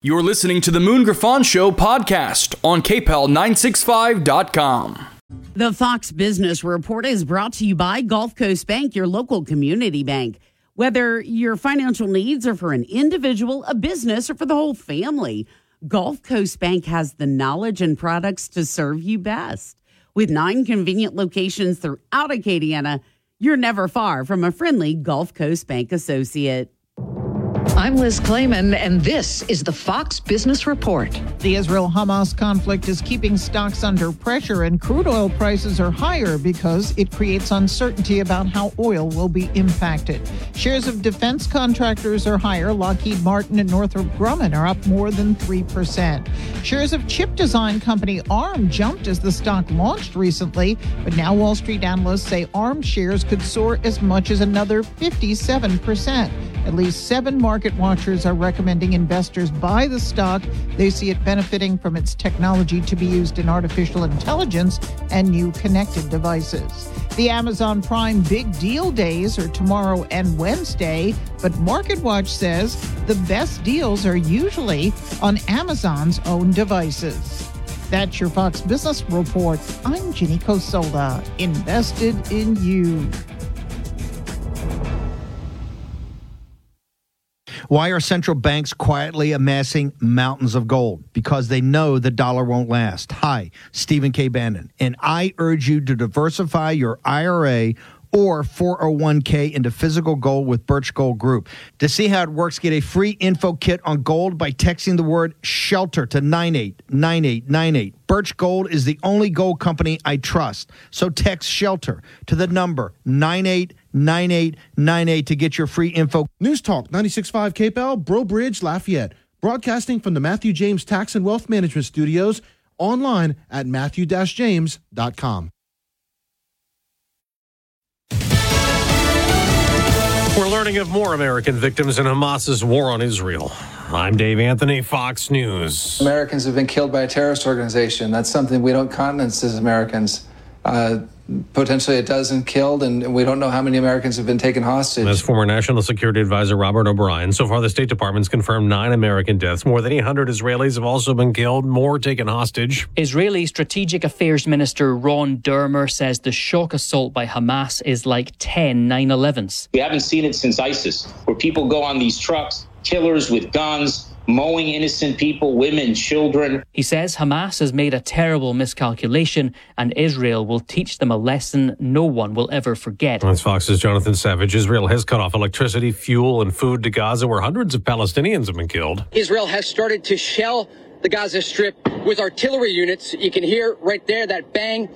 You're listening to the Moon Griffon Show podcast on KPEL965.com. The Fox Business Report is brought to you by Gulf Coast Bank, your local community bank. Whether your financial needs are for an individual, a business, or for the whole family, Gulf Coast Bank has the knowledge and products to serve you best. With nine convenient locations throughout Acadiana, you're never far from a friendly Gulf Coast Bank associate. I'm Liz Claman, and this is the Fox Business Report. The Israel Hamas conflict is keeping stocks under pressure, and crude oil prices are higher because it creates uncertainty about how oil will be impacted. Shares of defense contractors are higher. Lockheed Martin and Northrop Grumman are up more than 3%. Shares of chip design company ARM jumped as the stock launched recently, but now Wall Street analysts say ARM shares could soar as much as another 57%. At least seven market watchers are recommending investors buy the stock. They see it benefiting from its technology to be used in artificial intelligence and new connected devices. The Amazon Prime Big Deal Days are tomorrow and Wednesday, but MarketWatch says the best deals are usually on Amazon's own devices. That's your Fox Business Report. I'm Ginny Cosola, invested in you. Why are central banks quietly amassing mountains of gold? Because they know the dollar won't last. Hi, Stephen K. Bannon, and I urge you to diversify your IRA or 401k into physical gold with Birch Gold Group. To see how it works, get a free info kit on gold by texting the word shelter to 989898. Birch Gold is the only gold company I trust. So text shelter to the number 989898 to get your free info. News Talk 965 KPEL, Breaux Bridge, Lafayette. Broadcasting from the Matthew James Tax and Wealth Management Studios online at matthew-james.com. We're learning of more American victims in Hamas's war on Israel. I'm Dave Anthony, Fox News. Americans have been killed by a terrorist organization. That's something we don't countenance as Americans. Uh, potentially a dozen killed, and we don't know how many Americans have been taken hostage. As former National Security Advisor Robert O'Brien, so far the State Department's confirmed nine American deaths. More than 800 Israelis have also been killed, more taken hostage. Israeli Strategic Affairs Minister Ron Dermer says the shock assault by Hamas is like 10 9 11s. We haven't seen it since ISIS, where people go on these trucks, killers with guns, mowing innocent people, women, children. He says Hamas has made a terrible miscalculation and Israel will teach them a lesson no one will ever forget. That's Fox's Jonathan Savage. Israel has cut off electricity, fuel, and food to Gaza, where hundreds of Palestinians have been killed. Israel has started to shell the Gaza Strip with artillery units. You can hear right there that bang,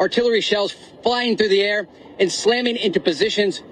artillery shells flying through the air and slamming into positions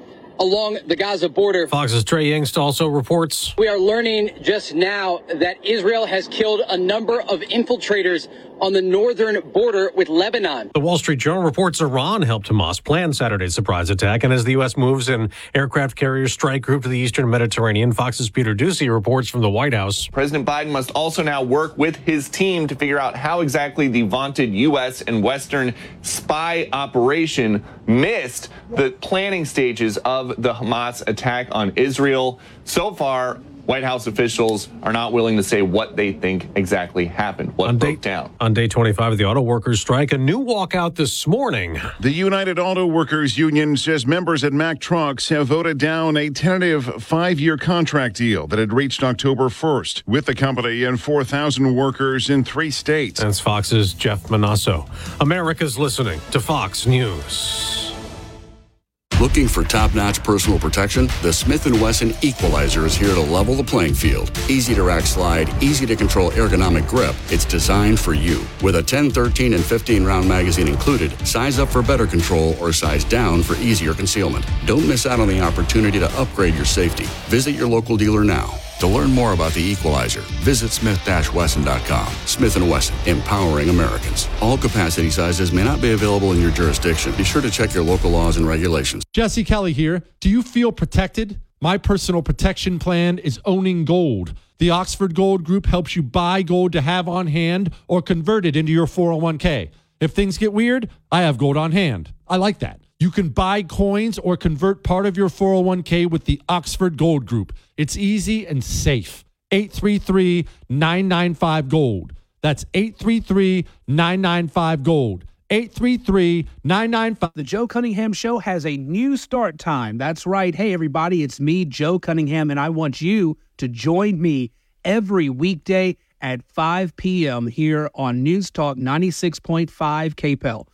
along the Gaza border. Fox's Trey Yingst also reports. We are learning just now that Israel has killed a number of infiltrators on the northern border with Lebanon. The Wall Street Journal reports Iran helped Hamas plan Saturday's surprise attack. And as the U.S. moves an aircraft carrier strike group to the eastern Mediterranean, Fox's Peter Doocy reports from the White House. President Biden must also now work with his team to figure out how exactly the vaunted U.S. and Western spy operation missed the planning stages of the Hamas attack on Israel. So far, White House officials are not willing to say what they think exactly happened, what on broke day, down. On day 25 of the auto workers strike, a new walkout this morning. The United Auto Workers Union says members at Mack Trucks have voted down a tentative five year contract deal that had reached October 1st with the company and 4,000 workers in three states. That's Fox's Jeff Monosso. America's listening to Fox News. Looking for top-notch personal protection? The Smith & Wesson Equalizer is here to level the playing field. Easy to rack slide, easy to control ergonomic grip. It's designed for you. With a 10, 13, and 15 round magazine included, size up for better control or size down for easier concealment. Don't miss out on the opportunity to upgrade your safety. Visit your local dealer now. To learn more about the Equalizer, visit smith-wesson.com. Smith & Wesson, empowering Americans. All capacity sizes may not be available in your jurisdiction. Be sure to check your local laws and regulations. Jesse Kelly here. Do you feel protected? My personal protection plan is owning gold. The Oxford Gold Group helps you buy gold to have on hand or convert it into your 401k. If things get weird, I have gold on hand. I like that. You can buy coins or convert part of your 401k with the Oxford Gold Group. It's easy and safe. 833 995 Gold. That's 833 995 Gold. 833 995. The Joe Cunningham Show has a new start time. That's right. Hey, everybody, it's me, Joe Cunningham, and I want you to join me every weekday at 5 p.m. here on News Talk 96.5 KPEL.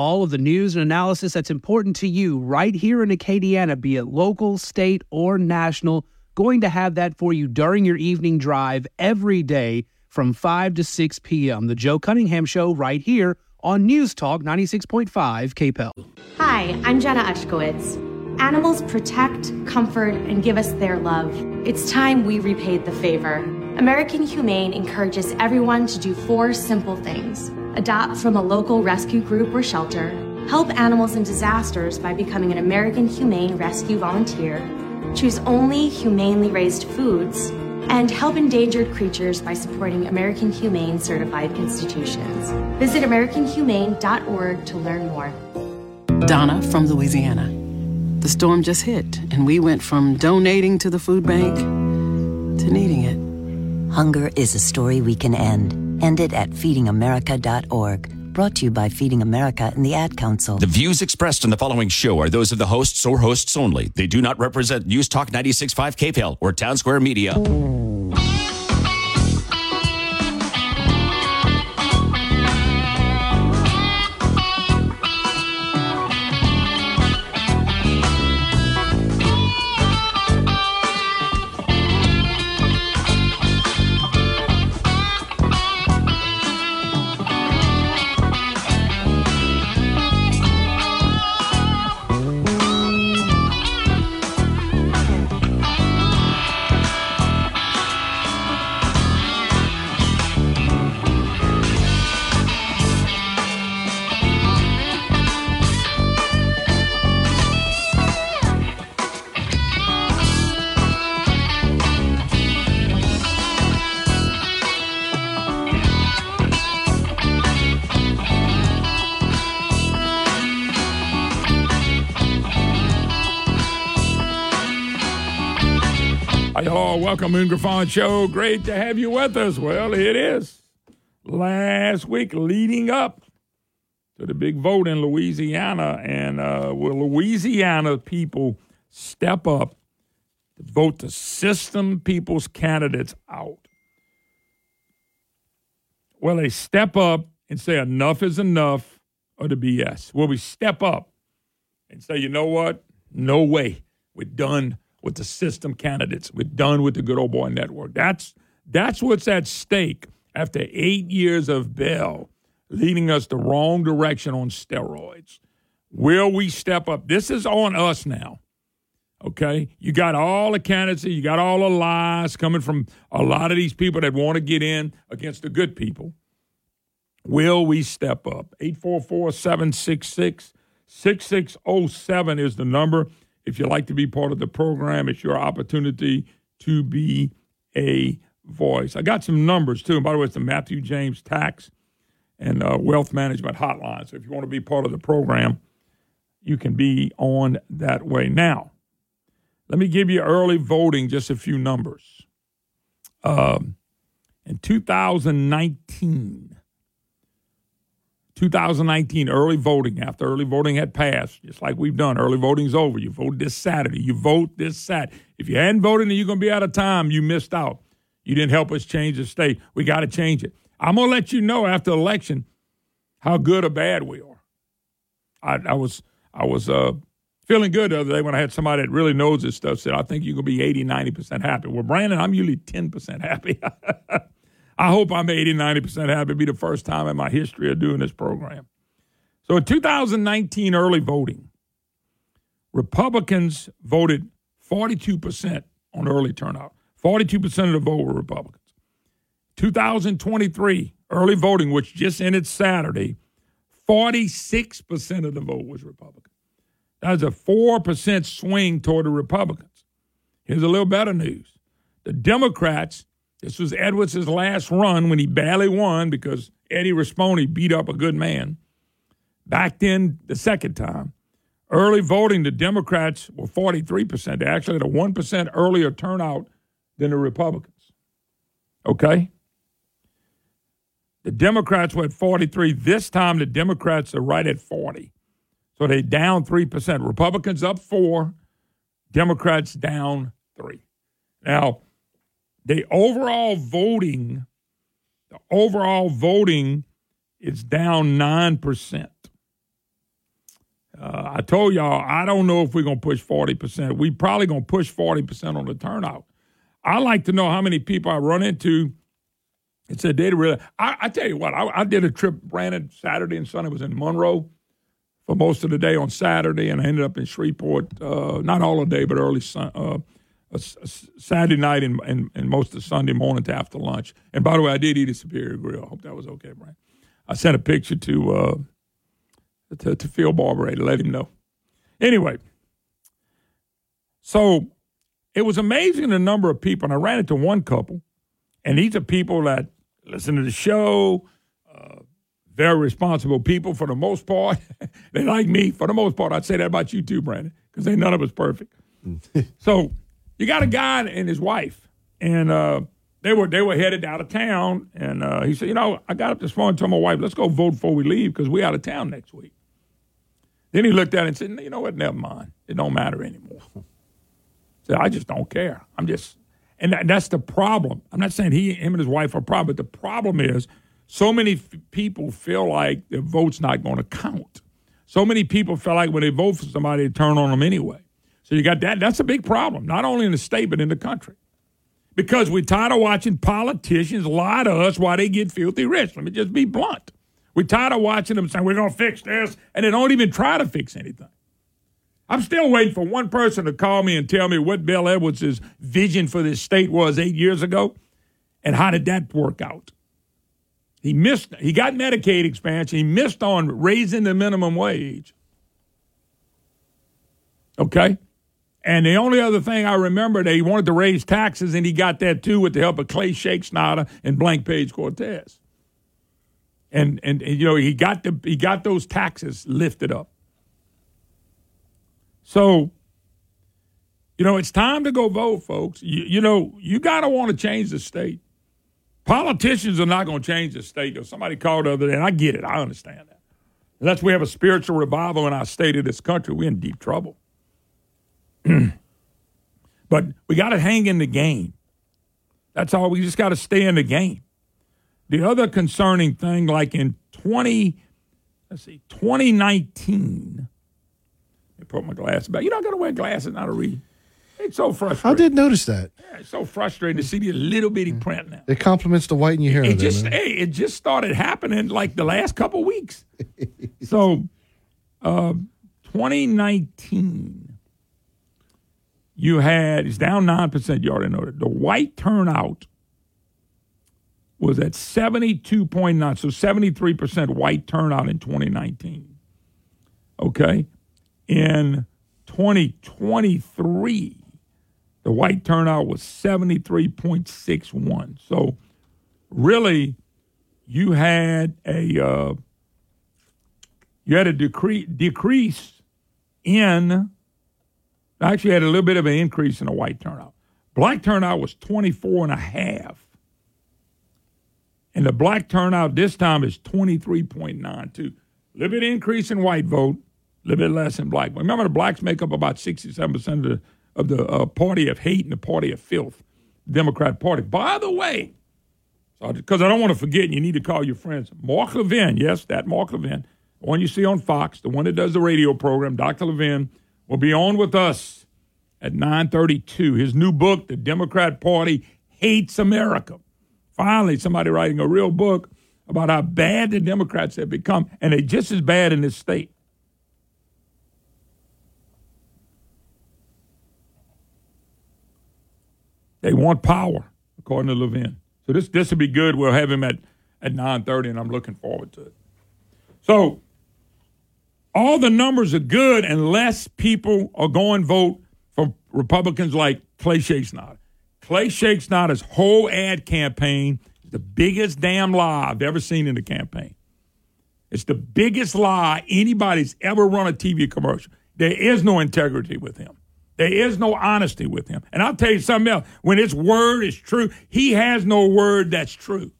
All of the news and analysis that's important to you right here in Acadiana, be it local, state, or national, going to have that for you during your evening drive every day from 5 to 6 p.m. The Joe Cunningham Show right here on News Talk 96.5 KPEL. Hi, I'm Jenna Ushkowitz. Animals protect, comfort, and give us their love. It's time we repaid the favor. American Humane encourages everyone to do four simple things adopt from a local rescue group or shelter, help animals in disasters by becoming an American Humane Rescue volunteer, choose only humanely raised foods, and help endangered creatures by supporting American Humane certified institutions. Visit AmericanHumane.org to learn more. Donna from Louisiana. The storm just hit, and we went from donating to the food bank to needing it. Hunger is a story we can end. End it at feedingamerica.org. Brought to you by Feeding America and the Ad Council. The views expressed in the following show are those of the hosts or hosts only. They do not represent News Talk 96.5 KPEL or Town Square Media. Welcome, Moon Griffon Show. Great to have you with us. Well, it is last week leading up to the big vote in Louisiana, and uh, will Louisiana people step up to vote the system people's candidates out? Will they step up and say enough is enough or the BS? Will we step up and say, you know what? No way. We're done with the system candidates. We're done with the good old boy network. That's that's what's at stake after eight years of Bel leading us the wrong direction on steroids. Will we step up? This is on us now. Okay? You got all the candidacy, you got all the lies coming from a lot of these people that want to get in against the good people. Will we step up? 844 766 6607 is the number. If you'd like to be part of the program, it's your opportunity to be a voice. I got some numbers too. And by the way, it's the Matthew James Tax and uh, Wealth Management Hotline. So if you want to be part of the program, you can be on that way. Now, let me give you early voting, just a few numbers. Um, in 2019, 2019 early voting after early voting had passed just like we've done early voting's over. You vote this saturday. You vote this saturday if you hadn't voted and you're going to be out of time you missed out. You didn't help us change the state. We got to change it. I'm going to let you know after election how good or bad we are. I, I was i was uh, feeling good the other day when i had somebody that really knows this stuff said i think you're going to be 80 90% happy. Well brandon i'm usually 10% happy I hope I'm 80, 90% happy. It'll be the first time in my history of doing this program. So in 2019 early voting, Republicans voted 42% on early turnout. 42% of the vote were Republicans. 2023 early voting, which just ended Saturday, 46% of the vote was Republican. That's a 4% swing toward the Republicans. Here's a little better news. The Democrats this was Edwards' last run when he barely won because Eddie Rispone beat up a good man. Back then, the second time, early voting, the Democrats were 43%. They actually had a 1% earlier turnout than the Republicans. Okay? The Democrats were at 43. This time, the Democrats are right at 40. So they down 3%. Republicans up four, Democrats down three. Now, the overall voting, the overall voting is down 9%. Uh, I told y'all, I don't know if we're going to push 40%. We probably going to push 40% on the turnout. I like to know how many people I run into and said they really. I, I tell you what, I, I, did a trip, ran it Saturday and Sunday, was in Monroe for most of the day on Saturday, and I ended up in Shreveport, uh, not all the day, but early sun, uh, Saturday night and, and, and, most of Sunday morning to after lunch. And by the way, I did eat at Superior Grill. I hope that was okay, Brian. I sent a picture to uh, to, to Phil Barber to let him know. Anyway, so it was amazing the number of people, and I ran into one couple, and these are people that listen to the show, uh, very responsible people for the most part. they like me for the most part. I'd say that about you too, Brandon, because ain't none of us perfect. so you got a guy and his wife, and uh, they were they were headed out of town, and uh, he said, you know, I got up this morning and told my wife, let's go vote before we leave because we're out of town next week. Then he looked at it and said, you know what, never mind. It don't matter anymore. said, I just don't care. I'm just, and that, that's the problem. I'm not saying he, him and his wife are problem, but the problem is so many f- people feel like their vote's not going to count. So many people feel like when they vote for somebody, they turn on them anyway. So you got that. That's a big problem, not only in the state, but in the country. Because we're tired of watching politicians lie to us while they get filthy rich. Let me just be blunt. We're tired of watching them saying, we're going to fix this, and they don't even try to fix anything. I'm still waiting for one person to call me and tell me what Bill Edwards' vision for this state was eight years ago and how did that work out. He missed, he got Medicaid expansion, he missed on raising the minimum wage. Okay? And the only other thing I remember that he wanted to raise taxes, and he got that too with the help of Clay Schexnayder and Blank Page Cortez. And, and, and you know he got the he got those taxes lifted up. So, you know, it's time to go vote, folks. You, you know, you got to want to change the state. Politicians are not going to change the state. If somebody called the other day, and I get it, I understand that. Unless we have a spiritual revival in our state of this country, we're in deep trouble. but we got to hang in the game. That's all. We just got to stay in the game. The other concerning thing, like in 20, let's see, 2019, I put my glasses back. You're not going to wear glasses now to read. It's so frustrating. I did notice that. Yeah, it's so frustrating to see the little bitty print now. It complements the white in your hair. It just hey, it just started happening like the last couple weeks. so, uh, 2019, you had it's down nine percent. You already know that the white turnout was at 72.9, so 73% white turnout in 2019. Okay in 2023, the white turnout was 73.61. So, really, you had a uh, you had a decrease decrease in. I actually, had a little bit of an increase in the white turnout. Black turnout was 24 and a half. And the black turnout this time is 23.92. A little bit increase in white vote, a little bit less in black. Remember, the blacks make up about 67% of the, of the uh, party of hate and the party of filth, Democrat Party. By the way, because I don't want to forget, and you need to call your friends. Mark Levin, yes, that Mark Levin, the one you see on Fox, the one that does the radio program, Dr. Levin, will be on with us at 932. His new book, The Democrat Party Hates America. Finally, somebody writing a real book about how bad the Democrats have become, and they're just as bad in this state. They want power, according to Levin. So this this will be good. We'll have him at at nine thirty, and I'm looking forward to it. So all the numbers are good unless people are going vote for Republicans like Clay Schexnayder. Clay Schexnayder's whole ad campaign is the biggest damn lie I've ever seen in a campaign. It's the biggest lie anybody's ever run a TV commercial. There is no integrity with him. There is no honesty with him. And I'll tell you something else. When his word is true, he has no word that's true.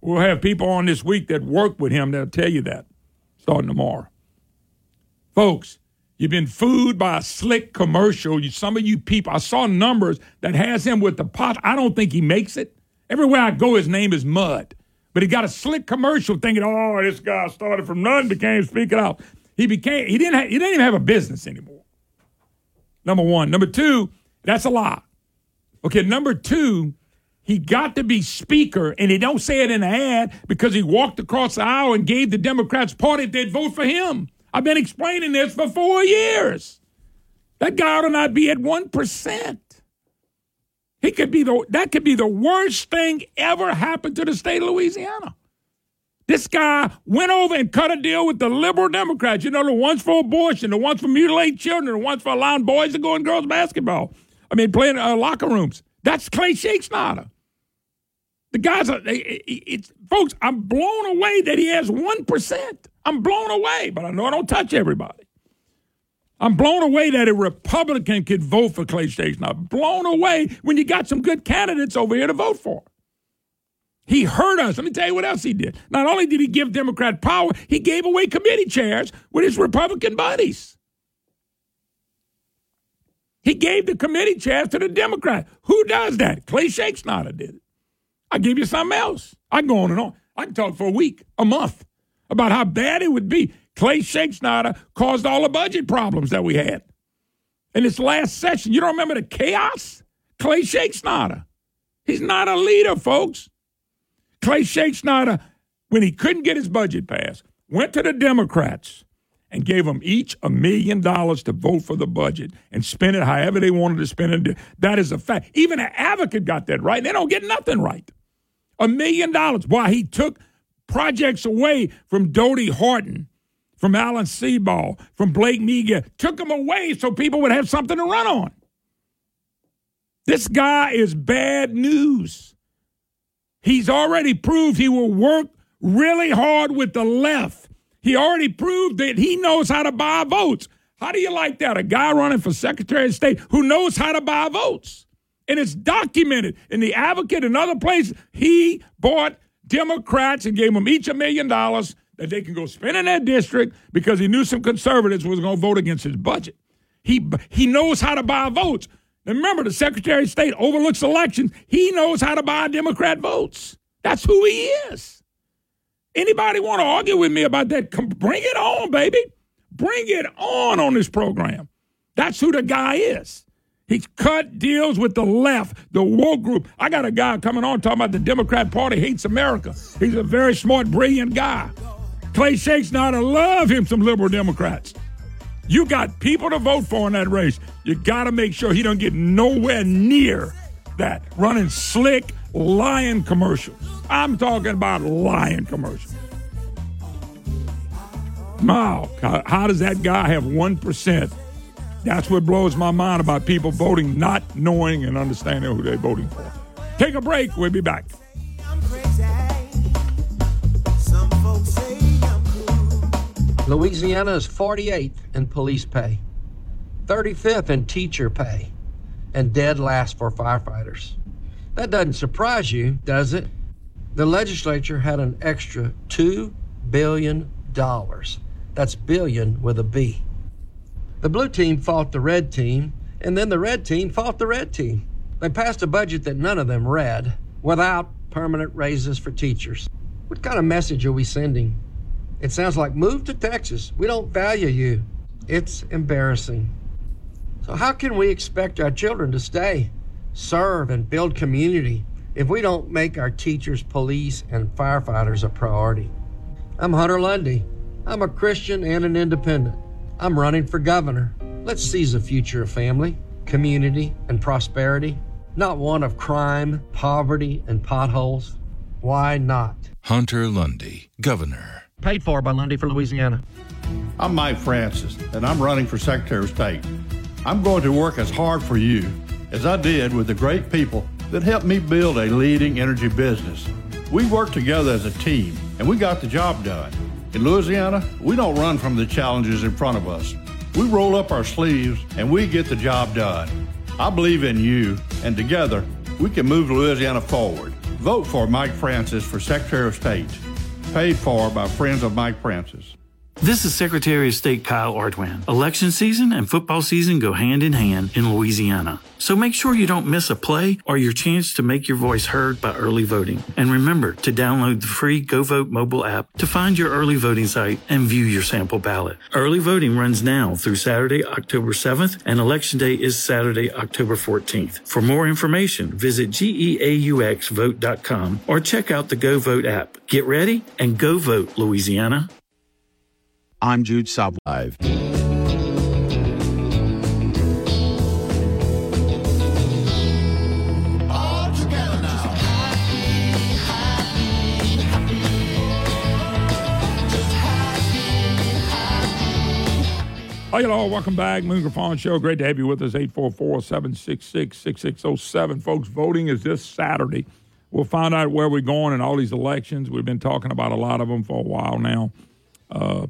We'll have people on this week that work with him that'll tell you that starting tomorrow. Folks, you've been fooled by a slick commercial. You, some of you people, I saw numbers that has him with the pot. I don't think he makes it. Everywhere I go, his name is Mud. But he got a slick commercial thinking, oh, this guy started from nothing, became speaking out. He became, he didn't, he didn't even have a business anymore. Number one. Number two, that's a lie. Okay, number two, he got to be speaker, and he don't say it in the ad because he walked across the aisle and gave the Democrats party they'd vote for him. I've been explaining this for four years. That guy ought to not be at one percent. He could be the that could be the worst thing ever happened to the state of Louisiana. This guy went over and cut a deal with the liberal Democrats. You know, the ones for abortion, the ones for mutilated children, the ones for allowing boys to go in girls' basketball. I mean, playing uh, locker rooms. That's Clay Schexnayder. The guys are, it's, folks, I'm blown away that he has 1%. I'm blown away, but I know I don't touch everybody. I'm blown away that a Republican could vote for Clay Schexnayder. Blown away when you got some good candidates over here to vote for. He hurt us. Let me tell you what else he did. Not only did he give Democrat power, he gave away committee chairs with his Republican buddies. He gave the committee chairs to the Democrat. Who does that? Clay Schexnayder did it. I give you something else. I can go on and on. I can talk for a week, a month, about how bad it would be. Clay Schexnayder caused all the budget problems that we had. In this last session, you don't remember the chaos? Clay Schexnayder. He's not a leader, folks. Clay Schexnayder, when he couldn't get his budget passed, went to the Democrats and gave them each a million dollars to vote for the budget and spend it however they wanted to spend it. That is a fact. Even an advocate got that right. They don't get nothing right. A million dollars. Why he took projects away from Dodie Horton, from Alan Seabaugh, from Blake Miguez, took them away so people would have something to run on. This guy is bad news. He's already proved he will work really hard with the left. He already proved that he knows how to buy votes. How do you like that? A guy running for Secretary of State who knows how to buy votes. And it's documented in the advocate and other places. He bought Democrats and gave them each a million dollars that they can go spend in their district because he knew some conservatives was going to vote against his budget. He, he knows how to buy votes. And remember, the Secretary of State overlooks elections. He knows how to buy Democrat votes. That's who he is. Anybody want to argue with me about that? Come, bring it on, baby. Bring it on on this program. That's who the guy is. He's cut deals with the left, the woke group. I got a guy coming on talking about the Democrat Party hates America. He's a very smart, brilliant guy. Clay Schexnayder love him some liberal Democrats. You got people to vote for in that race. You got to make sure he don't get nowhere near that running slick lying commercials. I'm talking about lying commercials. Wow, how does that guy have 1%? That's what blows my mind about people voting, not knowing and understanding who they're voting for. Take a break. We'll be back. Louisiana is 48th in police pay, 35th in teacher pay, and dead last for firefighters. That doesn't surprise you, does it? The legislature had an extra $2 billion. That's billion with a B. The blue team fought the red team, and then the red team fought the red team. They passed a budget that none of them read without permanent raises for teachers. What kind of message are we sending? It sounds like move to Texas. We don't value you. It's embarrassing. So, how can we expect our children to stay, serve, and build community if we don't make our teachers, police, and firefighters a priority? I'm Hunter Lundy. I'm a Christian and an independent. I'm running for governor. Let's seize a future of family, community, and prosperity, not one of crime, poverty, and potholes. Why not? Hunter Lundy, governor. Paid for by Lundy for Louisiana. I'm Mike Francis, and I'm running for Secretary of State. I'm going to work as hard for you as I did with the great people that helped me build a leading energy business. We worked together as a team, and we got the job done. In Louisiana, we don't run from the challenges in front of us. We roll up our sleeves and we get the job done. I believe in you, and together we can move Louisiana forward. Vote for Mike Francis for Secretary of State. Paid for by friends of Mike Francis. This is Secretary of State Kyle Ardoin. Election season and football season go hand in hand in Louisiana. So make sure you don't miss a play or your chance to make your voice heard by early voting. And remember to download the free GeauxVote mobile app to find your early voting site and view your sample ballot. Early voting runs now through Saturday, October 7th, and Election Day is Saturday, October 14th. For more information, visit geauxvote.com or check out the GeauxVote app. Get ready and go vote, Louisiana. I'm Jude Sublive. Hi, hello. Welcome back. Moon Fawn Show. Great to have you with us. 844 766 6607. Folks, voting is this Saturday. We'll find out where we're going in all these elections. We've been talking about a lot of them for a while now. Uh,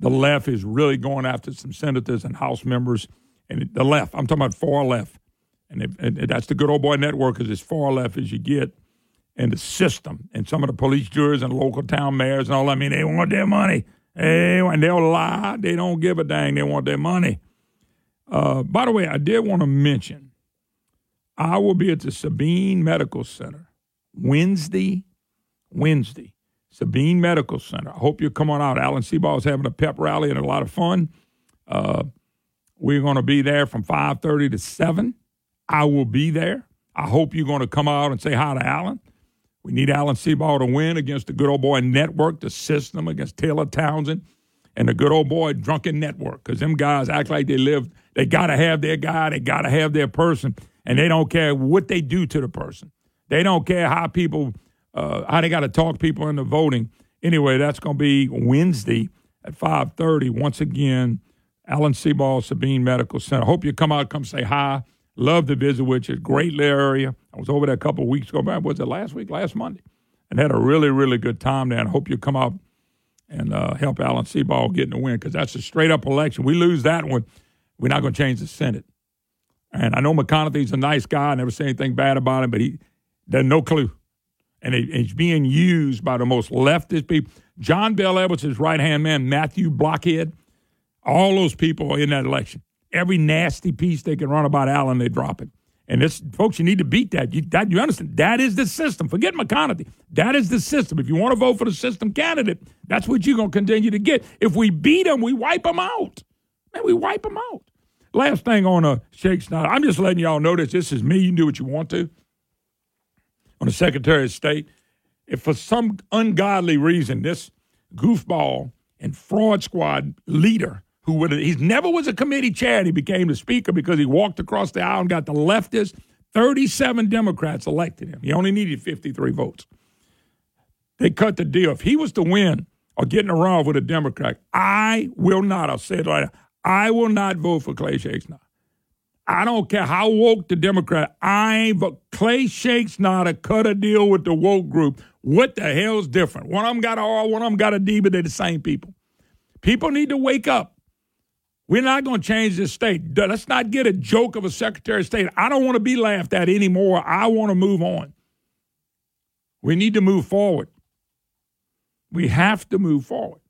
the left is really going after some senators and House members. And the left, I'm talking about far left. And, it, and that's the good old boy network because as far left as you get. And the system and some of the police jurors and local town mayors and all. I mean, they want their money. Hey, and they'll lie. They don't give a dang. They want their money. Uh, by the way, I did want to mention I will be at the Sabine Medical Center Wednesday, Wednesday, Sabine Medical Center. I hope you come on out. Alan Seabaugh is having a pep rally and a lot of fun. Uh, we're going to be there from 5.30 to 7. I will be there. I hope you're going to come out and say hi to Alan. We need Alan Seabaugh to win against the good old boy network, the system, against Taylor Townsend and the good old boy drunken network. Because them guys act like they live, they got to have their guy, they got to have their person, and they don't care what they do to the person. They don't care how people, uh, they got to talk people into voting. Anyway, that's going to be Wednesday at 5.30. Once again, Alan Seabaugh, Sabine Medical Center. Hope you come out, come say hi. Love to visit with you. Great little area. I was over there a couple weeks ago. Was it last week? Last Monday. And had a really, really good time there. And hope you come out and uh, help Alan Seabaugh get in the win because that's a straight up election. We lose that one, we're not going to change the Senate. And I know McConathy's a nice guy. I never say anything bad about him, but he there's no clue. And he's being used by the most leftist people. John Bel Edwards, right hand man, Matthew Blockhead, all those people are in that election. Every nasty piece they can run about Allen, they drop it. And this, folks, you need to beat that. You, that. you understand? That is the system. Forget McConathy. That is the system. If you want to vote for the system candidate, that's what you're going to continue to get. If we beat them, we wipe them out. Man, we wipe them out. Last thing on a uh, Schexnayder. I'm just letting y'all know this. This is me. You can do what you want to. On the Secretary of State, if for some ungodly reason this goofball and fraud squad leader who would he never was a committee chair and he became the speaker because he walked across the aisle and got the leftist 37 Democrats elected him. He only needed 53 votes. They cut the deal. If he was to win or get in a row with a Democrat, I will not, I'll say it right now, I will not vote for Clay Schexnayder. I don't care how woke the Democrat. I but Clay Shakes not to cut a deal with the woke group. What the hell's different? One of them got a R, one of them got a D, but they're the same people. People need to wake up. We're not going to change this state. Let's not get a joke of a Secretary of State. I don't want to be laughed at anymore. I want to move on. We need to move forward. We have to move forward.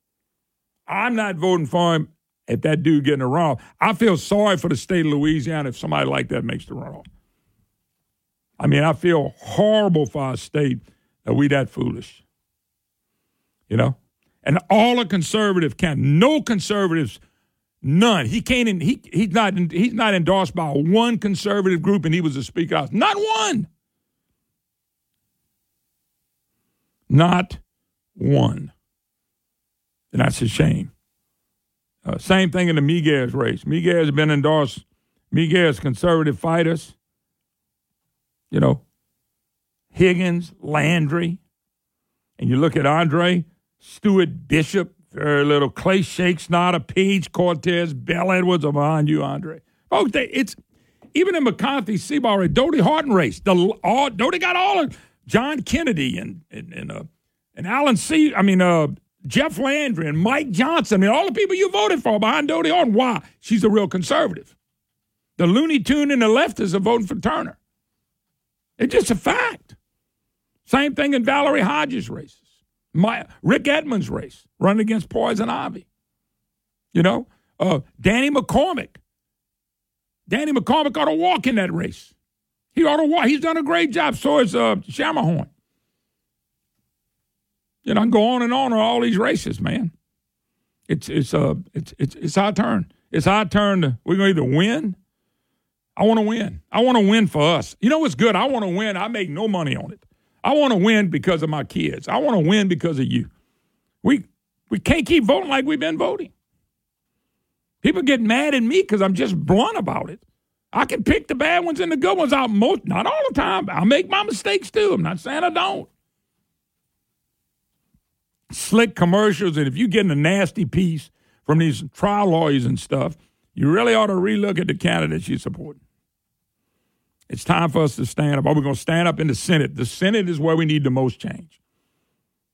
I'm not voting for him if that dude getting a runoff. I feel sorry for the state of Louisiana if somebody like that makes the runoff. I mean, I feel horrible for our state that we that foolish. You know? And all the conservative can, no conservatives None. He can't. He he's not. He's not endorsed by one conservative group, and he was a speaker house. Not one. Not one. And that's a shame. Uh, same thing in the Miguez race. Miguez has been endorsed. Miguez conservative fighters. You know, Higgins, Landry, and you look at Andre Stewart Bishop very little. Clay Shakes, not a Page Cortez, Bel Edwards are behind you, Andre. Oh, they, it's even in McCarthy, Seabar, Dodie Horton race. The all got all of John Kennedy and and and, uh, and Alan C. I mean, uh, Jeff Landry and Mike Johnson and all the people you voted for behind Dodie Horton. Why? She's a real conservative. The Looney Tune and the leftists are voting for Turner. It's just a fact. Same thing in Valerie Hodges' races. My Rick Edmonds' race, running against Poison Ivy. You know, uh, Danny McCormick. Danny McCormick ought to walk in that race. He ought to walk. He's done a great job. So is uh, Schamerhorn. You know, I can go on and on on all these races, man. It's it's uh it's it's it's our turn. It's our turn to we're gonna either win. I want to win. I want to win for us. You know what's good? I want to win. I make no money on it. I want to win because of my kids. I want to win because of you. We we can't keep voting like we've been voting. People get mad at me because I'm just blunt about it. I can pick the bad ones and the good ones out most, not all the time. I make my mistakes too. I'm not saying I don't. Slick commercials, and if you're getting a nasty piece from these trial lawyers and stuff, you really ought to relook at the candidates you support. It's time for us to stand up. Are we going to stand up in the Senate? The Senate is where we need the most change.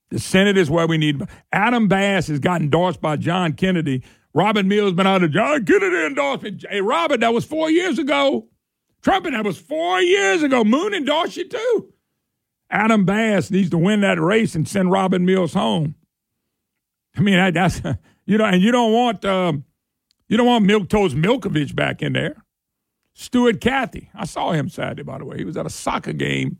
The Senate is where we need. Adam Bass has got endorsed by John Kennedy. Robin Mills has been out of John Kennedy endorsement. Hey, Robin, that was four years ago. Trump, that was four years ago. Moon endorsed you too. Adam Bass needs to win that race and send Robin Mills home. I mean, that's you know, and you don't want um, you don't want Milk Toast Milkovich back in there. Stewart Cathey, I saw him Saturday, by the way. He was at a soccer game.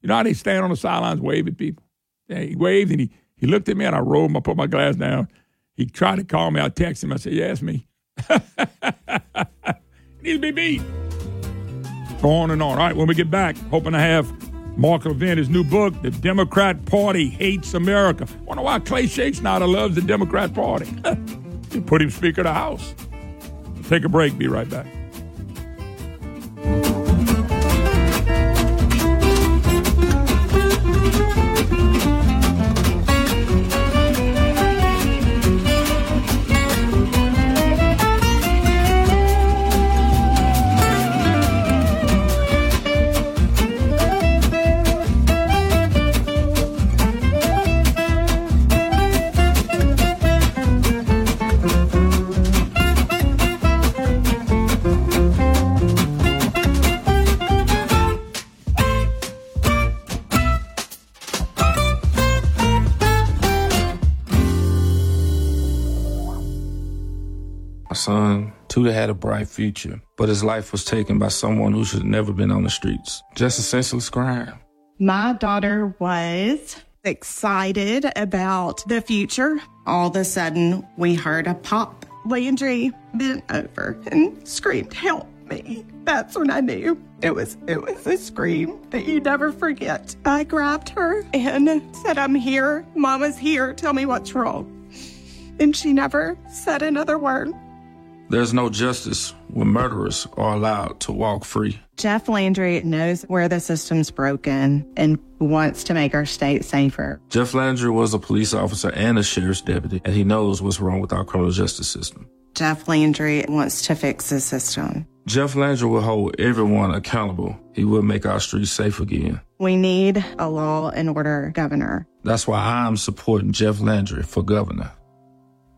You know how they stand on the sidelines, wave at people. Yeah, he waved and he he looked at me and I rolled. I put my glass down. He tried to call me. I texted him. I said, "Yeah, it's me." he needs to be beat. Go on and on. All right, when we get back, hoping to have Mark Levin, his new book, The Democrat Party Hates America. Wonder why Clay Shakespeare loves the Democrat Party. he put him Speaker of the House. Take a break. Be right back. Son, Tudor had a bright future, but his life was taken by someone who should have never been on the streets. Just a senseless crime. My daughter was excited about the future. All of a sudden, we heard a pop. Landry bent over and screamed, Help me. That's when I knew it was it was a scream that you never forget. I grabbed her and said, I'm here. Mama's here. Tell me what's wrong. And she never said another word. There's no justice when murderers are allowed to walk free. Jeff Landry knows where the system's broken and wants to make our state safer. Jeff Landry was a police officer and a sheriff's deputy, and he knows what's wrong with our criminal justice system. Jeff Landry wants to fix the system. Jeff Landry will hold everyone accountable. He will make our streets safe again. We need a law and order governor. That's why I'm supporting Jeff Landry for governor.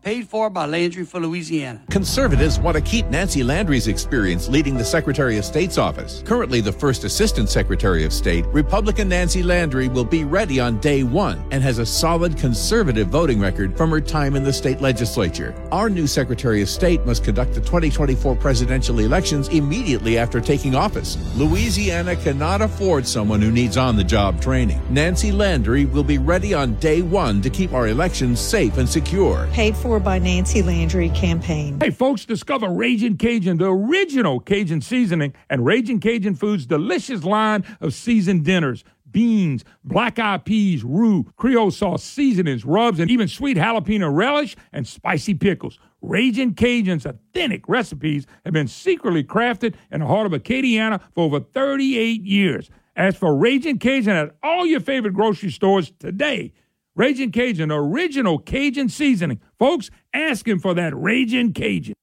Paid for by Landry for Louisiana. Conservatives want to keep Nancy Landry's experience leading the Secretary of State's office. Currently the first Assistant Secretary of State, Republican Nancy Landry will be ready on day one and has a solid conservative voting record from her time in the state legislature. Our new Secretary of State must conduct the 2024 presidential elections immediately after taking office. Louisiana cannot afford someone who needs on the job training. Nancy Landry will be ready on day one to keep our elections safe and secure. Paid for by Nancy Landry campaign. Hey, folks, discover Raging Cajun, the original Cajun seasoning, and Raging Cajun Foods' delicious line of seasoned dinners. Beans, black eyed peas, roux, Creole sauce, seasonings, rubs, and even sweet jalapeno relish and spicy pickles. Raging Cajun's authentic recipes have been secretly crafted in the heart of Acadiana for over 38 years. As for Raging Cajun at all your favorite grocery stores today, Raging Cajun, original Cajun seasoning. Folks, asking for that Raging Cajun.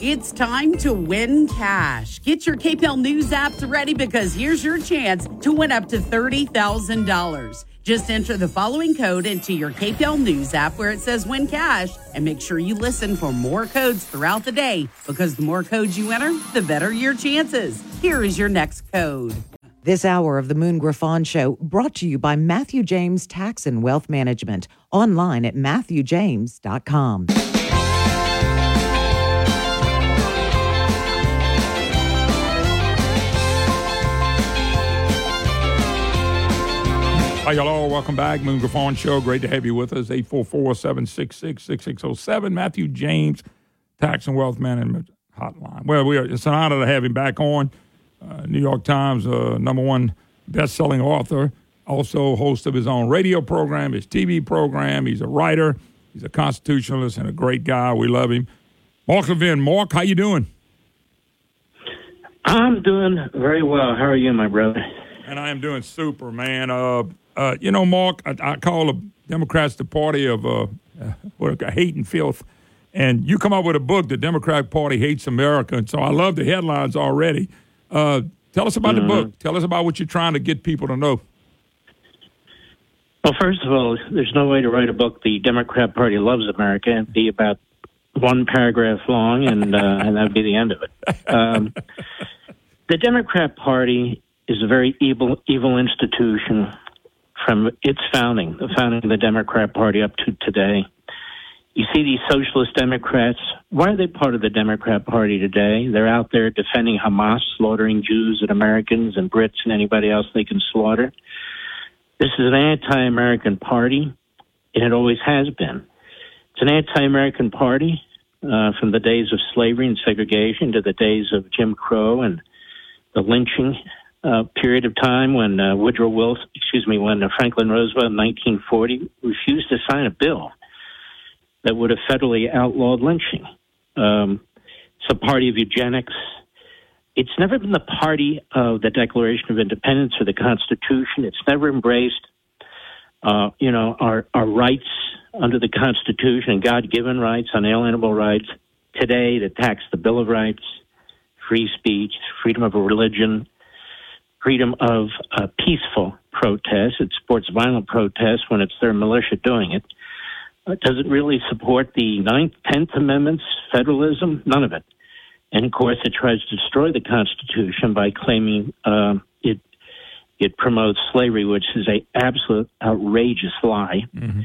It's time to win cash. Get your KPEL News apps ready because here's your chance to win up to $30,000. Just enter the following code into your KPEL News app where it says win cash and make sure you listen for more codes throughout the day because the more codes you enter, the better your chances. Here is your next code. This hour of the Moon Griffon Show brought to you by Matthew James Tax and Wealth Management. Online at MatthewJames.com. Hi, hello. Welcome back. Moon Griffon Show. Great to have you with us. 844-766-6607. Matthew James, Tax and Wealth Management Hotline. Well, we are, it's an honor to have him back on. Uh, New York Times uh, number one best-selling author, also host of his own radio program, his TV program. He's a writer. He's a constitutionalist and a great guy. We love him. Mark Levin. Mark, how you doing? I'm doing very well. How are you, my brother? And I am doing super, man. Uh, uh, you know, Mark, I, I, call the Democrats the party of uh, what hate and filth. And you come up with a book, The Democratic Party Hates America. And so I love the headlines already. Uh, tell us about mm-hmm. the book. Tell us about what you're trying to get people to know. Well, first of all, there's no way to write a book, The Democrat Party Loves America, and be about one paragraph long, and, uh, and that'd be the end of it. Um, the Democrat Party is a very evil, evil institution from its founding, the founding of the Democrat Party up to today. You see these socialist Democrats, why are they part of the Democrat Party today? They're out there defending Hamas, slaughtering Jews and Americans and Brits and anybody else they can slaughter. This is an anti American party, and it always has been. It's an anti American party uh, from the days of slavery and segregation to the days of Jim Crow and the lynching uh, period of time when uh, Woodrow Wilson, excuse me, when uh, Franklin Roosevelt in 1940 refused to sign a bill that would have federally outlawed lynching. Um, it's a party of eugenics. It's never been the party of the Declaration of Independence or the Constitution. It's never embraced, uh, you know, our, our rights under the Constitution, and God-given rights, unalienable rights. Today, it attacks the Bill of Rights, free speech, freedom of religion, freedom of uh, peaceful protest. It supports violent protest when it's their militia doing it. Does it really support the Ninth, Tenth Amendments, federalism? None of it. And of course, it tries to destroy the Constitution by claiming uh, it it promotes slavery, which is a absolute outrageous lie. Mm-hmm.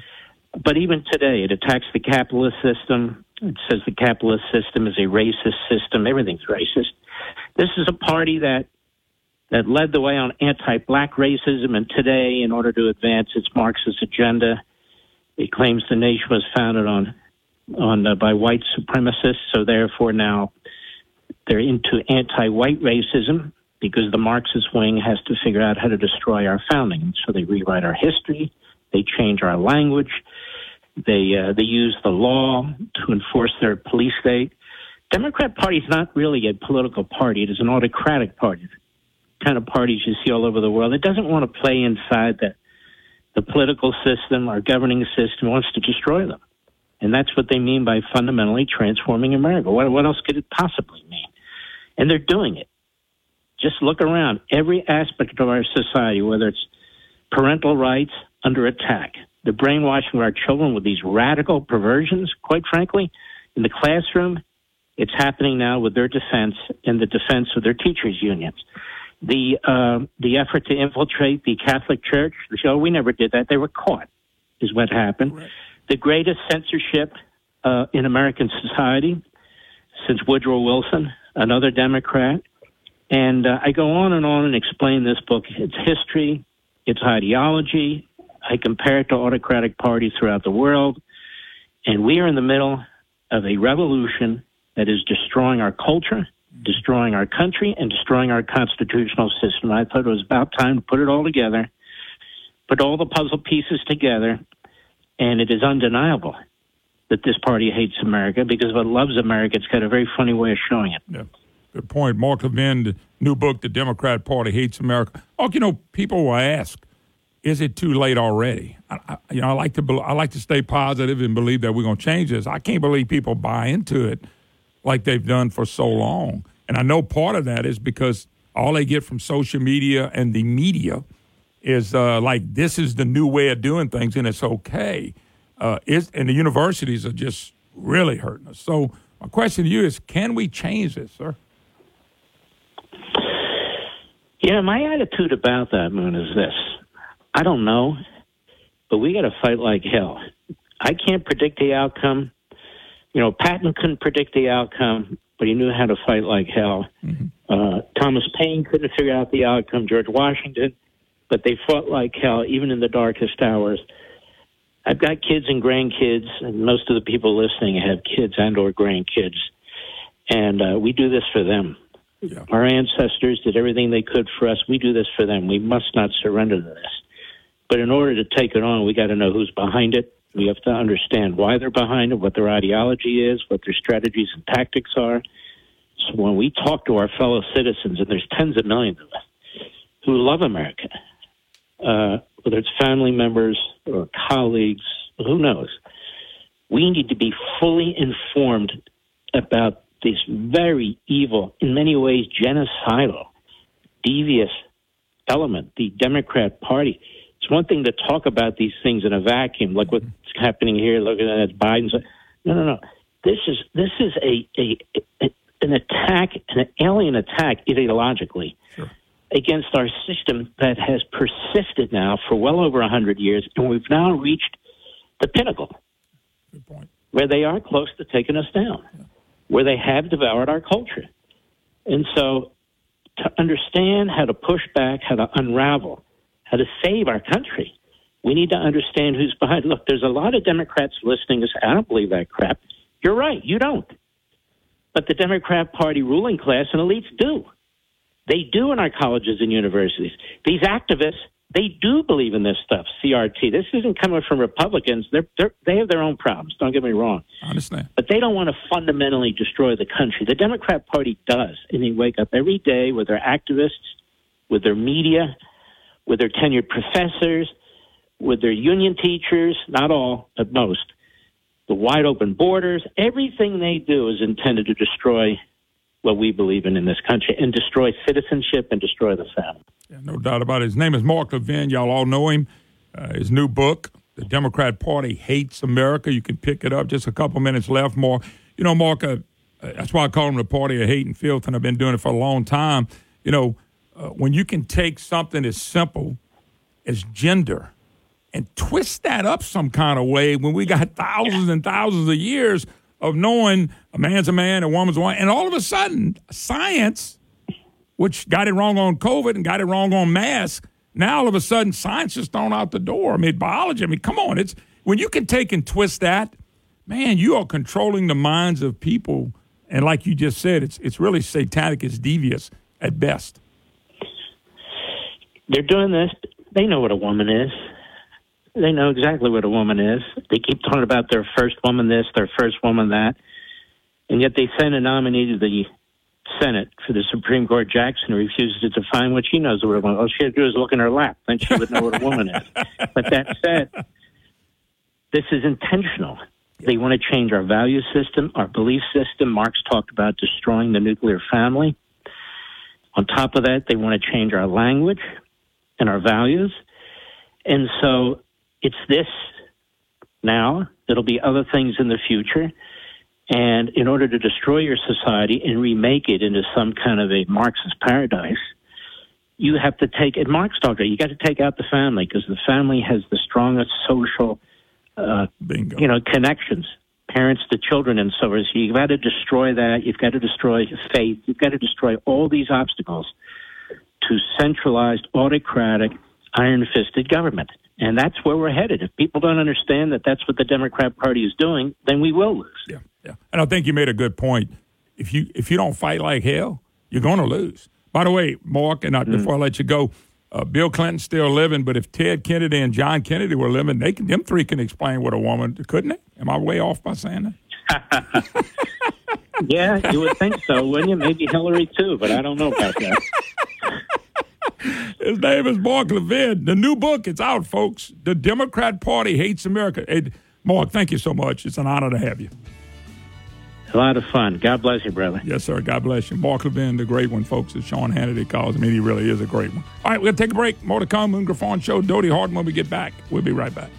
But even today, it attacks the capitalist system. It says the capitalist system is a racist system. Everything's racist. This is a party that that led the way on anti-black racism, and today, in order to advance its Marxist agenda, it claims the nation was founded on on uh, by white supremacists. So therefore, now they're into anti-white racism because the Marxist wing has to figure out how to destroy our founding. So they rewrite our history, they change our language, they uh, they use the law to enforce their police state. Democrat Party is not really a political party; it is an autocratic party kind of parties you see all over the world. It doesn't want to play inside the the political system, our governing system wants to destroy them. And that's what they mean by fundamentally transforming America. What, what else could it possibly mean? And they're doing it. Just look around. Every aspect of our society, whether it's parental rights under attack, the brainwashing of our children with these radical perversions, quite frankly, in the classroom, it's happening now with their defense and the defense of their teachers' unions the uh, the effort to infiltrate the Catholic Church. So we never did that. They were caught, is what happened. Right. The greatest censorship uh, in American society since Woodrow Wilson, another Democrat. And uh, I go on and on and explain this book, its history, its ideology. I compare it to autocratic parties throughout the world. And we are in the middle of a revolution that is destroying our culture destroying our country and destroying our constitutional system. I thought it was about time to put it all together, put all the puzzle pieces together, and it is undeniable that this party hates America because if it loves America, it's got a very funny way of showing it. Yeah. Good point. Mark Levin, new book, The Democrat Party Hates America. Oh, you know, people will ask, is it too late already? I, I, you know, I like to I like to stay positive and believe that we're going to change this. I can't believe people buy into it like they've done for so long. And I know part of that is because all they get from social media and the media is uh, like this is the new way of doing things and it's okay. Uh, and the universities are just really hurting us. So my question to you is, can we change this, sir? Know, my attitude about that, Moon, is this. I don't know, but we got to fight like hell. I can't predict the outcome. You know, Patton couldn't predict the outcome, but he knew how to fight like hell. Mm-hmm. Uh, Thomas Paine couldn't figure out the outcome. George Washington, but they fought like hell, even in the darkest hours. I've got kids and grandkids, and most of the people listening have kids and or grandkids, and uh, we do this for them. Yeah. Our ancestors did everything they could for us. We do this for them. We must not surrender to this. But in order to take it on, we got to know who's behind it. We have to understand why they're behind it, what their ideology is, what their strategies and tactics are. So when we talk to our fellow citizens, and there's tens of millions of us who love America, uh, whether it's family members or colleagues, who knows, we need to be fully informed about this very evil, in many ways genocidal, devious element, the Democrat Party. It's one thing to talk about these things in a vacuum, like what's happening here. Look at Biden's. No, no, no. This is this is a, a, a an attack, an alien attack, ideologically, sure. against our system that has persisted now for well over a hundred years, and we've now reached the pinnacle, where they are close to taking us down, yeah. where they have devoured our culture, and so to understand how to push back, how to unravel how to save our country. We need to understand who's behind. Look, there's a lot of Democrats listening. Say, I don't believe that crap. You're right. You don't. But the Democrat Party ruling class and elites do. They do in our colleges and universities. These activists, they do believe in this stuff, CRT. This isn't coming from Republicans. They're, they're, they have their own problems. Don't get me wrong. I understand. But they don't want to fundamentally destroy the country. The Democrat Party does. And they wake up every day with their activists, with their media, with their tenured professors, with their union teachers, not all, but most, the wide open borders, everything they do is intended to destroy what we believe in in this country and destroy citizenship and destroy the family. Yeah, no doubt about it. His name is Mark Levin. Y'all all know him. Uh, his new book, The Democrat Party Hates America. You can pick it up. Just a couple minutes left. More, you know, Mark. Uh, that's why I call him the party of hate and filth, and I've been doing it for a long time. You know, uh, when you can take something as simple as gender and twist that up some kind of way when we got thousands and thousands of years of knowing a man's a man, a woman's a woman, and all of a sudden, science, which got it wrong on COVID and got it wrong on masks, now all of a sudden science is thrown out the door. I mean, biology. I mean, come on, it's when you can take and twist that, man, you are controlling the minds of people. And like you just said, it's it's really satanic, it's devious at best they're doing this. They know what a woman is. They know exactly what a woman is. They keep talking about their first woman this, their first woman that, and yet they send a nominee to the Senate for the Supreme Court, Jackson, refuses to define what she knows what a woman. All she has to do is look in her lap, then she would know what a woman is. But that said, this is intentional. They want to change our value system, our belief system. Marx talked about destroying the nuclear family. On top of that, they want to change our language and our values. And so it's this now. It'll be other things in the future. And in order to destroy your society and remake it into some kind of a Marxist paradise, you have to take, and Marx talked about, you got to take out the family because the family has the strongest social, uh, you know, connections, parents to children and so on. So you've got to destroy that. You've got to destroy faith. You've got to destroy all these obstacles to centralized, autocratic, iron fisted government. And that's where we're headed. If people don't understand that that's what the Democrat Party is doing, then we will lose. Yeah, yeah. And I think you made a good point. If you if you don't fight like hell, you're going to lose. By the way, Mark, and I, mm-hmm. before I let you go, uh, Bill Clinton's still living, but if Ted Kennedy and John Kennedy were living, they can them three can explain what a woman couldn't they? Am I way off by saying that? yeah, you would think so, wouldn't you? Maybe Hillary too, but I don't know about that. His name is Mark Levin. The new book, it's out, folks. The Democrat Party Hates America. Hey, Mark, thank you so much. It's an honor to have you. A lot of fun. God bless you, brother. Yes, sir. God bless you. Mark Levin, the great one, folks, as Sean Hannity calls him. He really is a great one. All right, we're going to take a break. More to come. Moon Griffon Show. Dodie Horton when we get back. We'll be right back.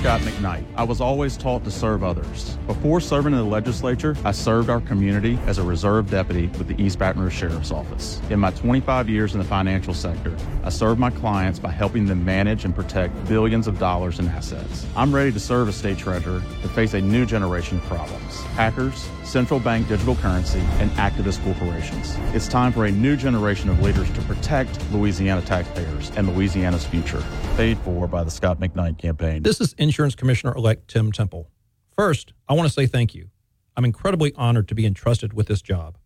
Scott McKnight. I was always taught to serve others. Before serving in the legislature, I served our community as a reserve deputy with the East Baton Rouge Sheriff's Office. In my 25 years in the financial sector, I served my clients by helping them manage and protect billions of dollars in assets. I'm ready to serve as state treasurer to face a new generation of problems hackers, central bank digital currency, and activist corporations. It's time for a new generation of leaders to protect Louisiana taxpayers and Louisiana's future. Paid for by the Scott McKnight campaign. This is Insurance Commissioner elect Tim Temple. First, I want to say thank you. I'm incredibly honored to be entrusted with this job.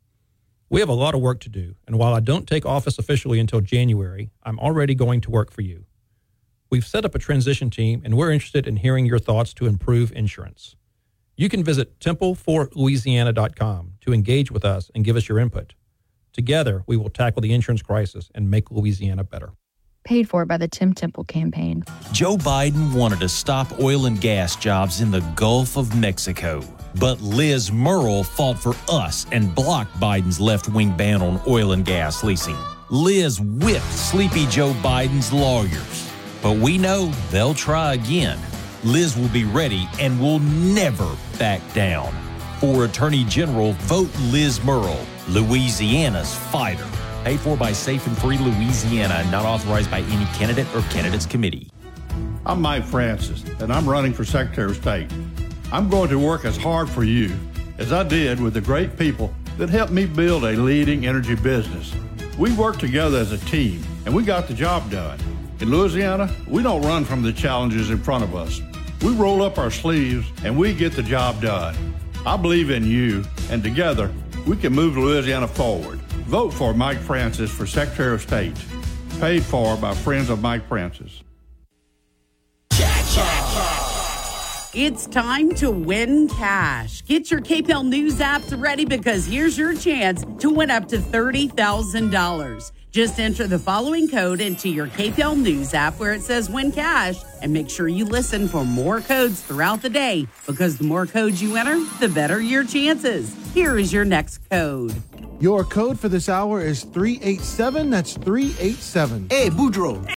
We have a lot of work to do, and while I don't take office officially until January, I'm already going to work for you. We've set up a transition team, and we're interested in hearing your thoughts to improve insurance. You can visit templeforlouisiana.com to engage with us and give us your input. Together, we will tackle the insurance crisis and make Louisiana better. Paid for by the Tim Temple campaign. Joe Biden wanted to stop oil and gas jobs in the Gulf of Mexico. But Liz Murrill fought for us and blocked Biden's left wing ban on oil and gas leasing. Liz whipped Sleepy Joe Biden's lawyers. But we know they'll try again. Liz will be ready and will never back down. For Attorney General, vote Liz Murrill, Louisiana's fighter. Paid for by Safe and Free Louisiana, not authorized by any candidate or candidates committee. I'm Mike Francis, and I'm running for Secretary of State. I'm going to work as hard for you as I did with the great people that helped me build a leading energy business. We worked together as a team, and we got the job done. In Louisiana, we don't run from the challenges in front of us. We roll up our sleeves and we get the job done. I believe in you, and together we can move Louisiana forward. Vote for Mike Francis for Secretary of State. Paid for by friends of Mike Francis. It's time to win cash. Get your KPEL News apps ready because here's your chance to win up to $30,000. Just enter the following code into your KPEL News app where it says win cash and make sure you listen for more codes throughout the day because the more codes you enter, the better your chances. Here is your next code. Your code for this hour is 387. That's 387. Hey, Boudreaux.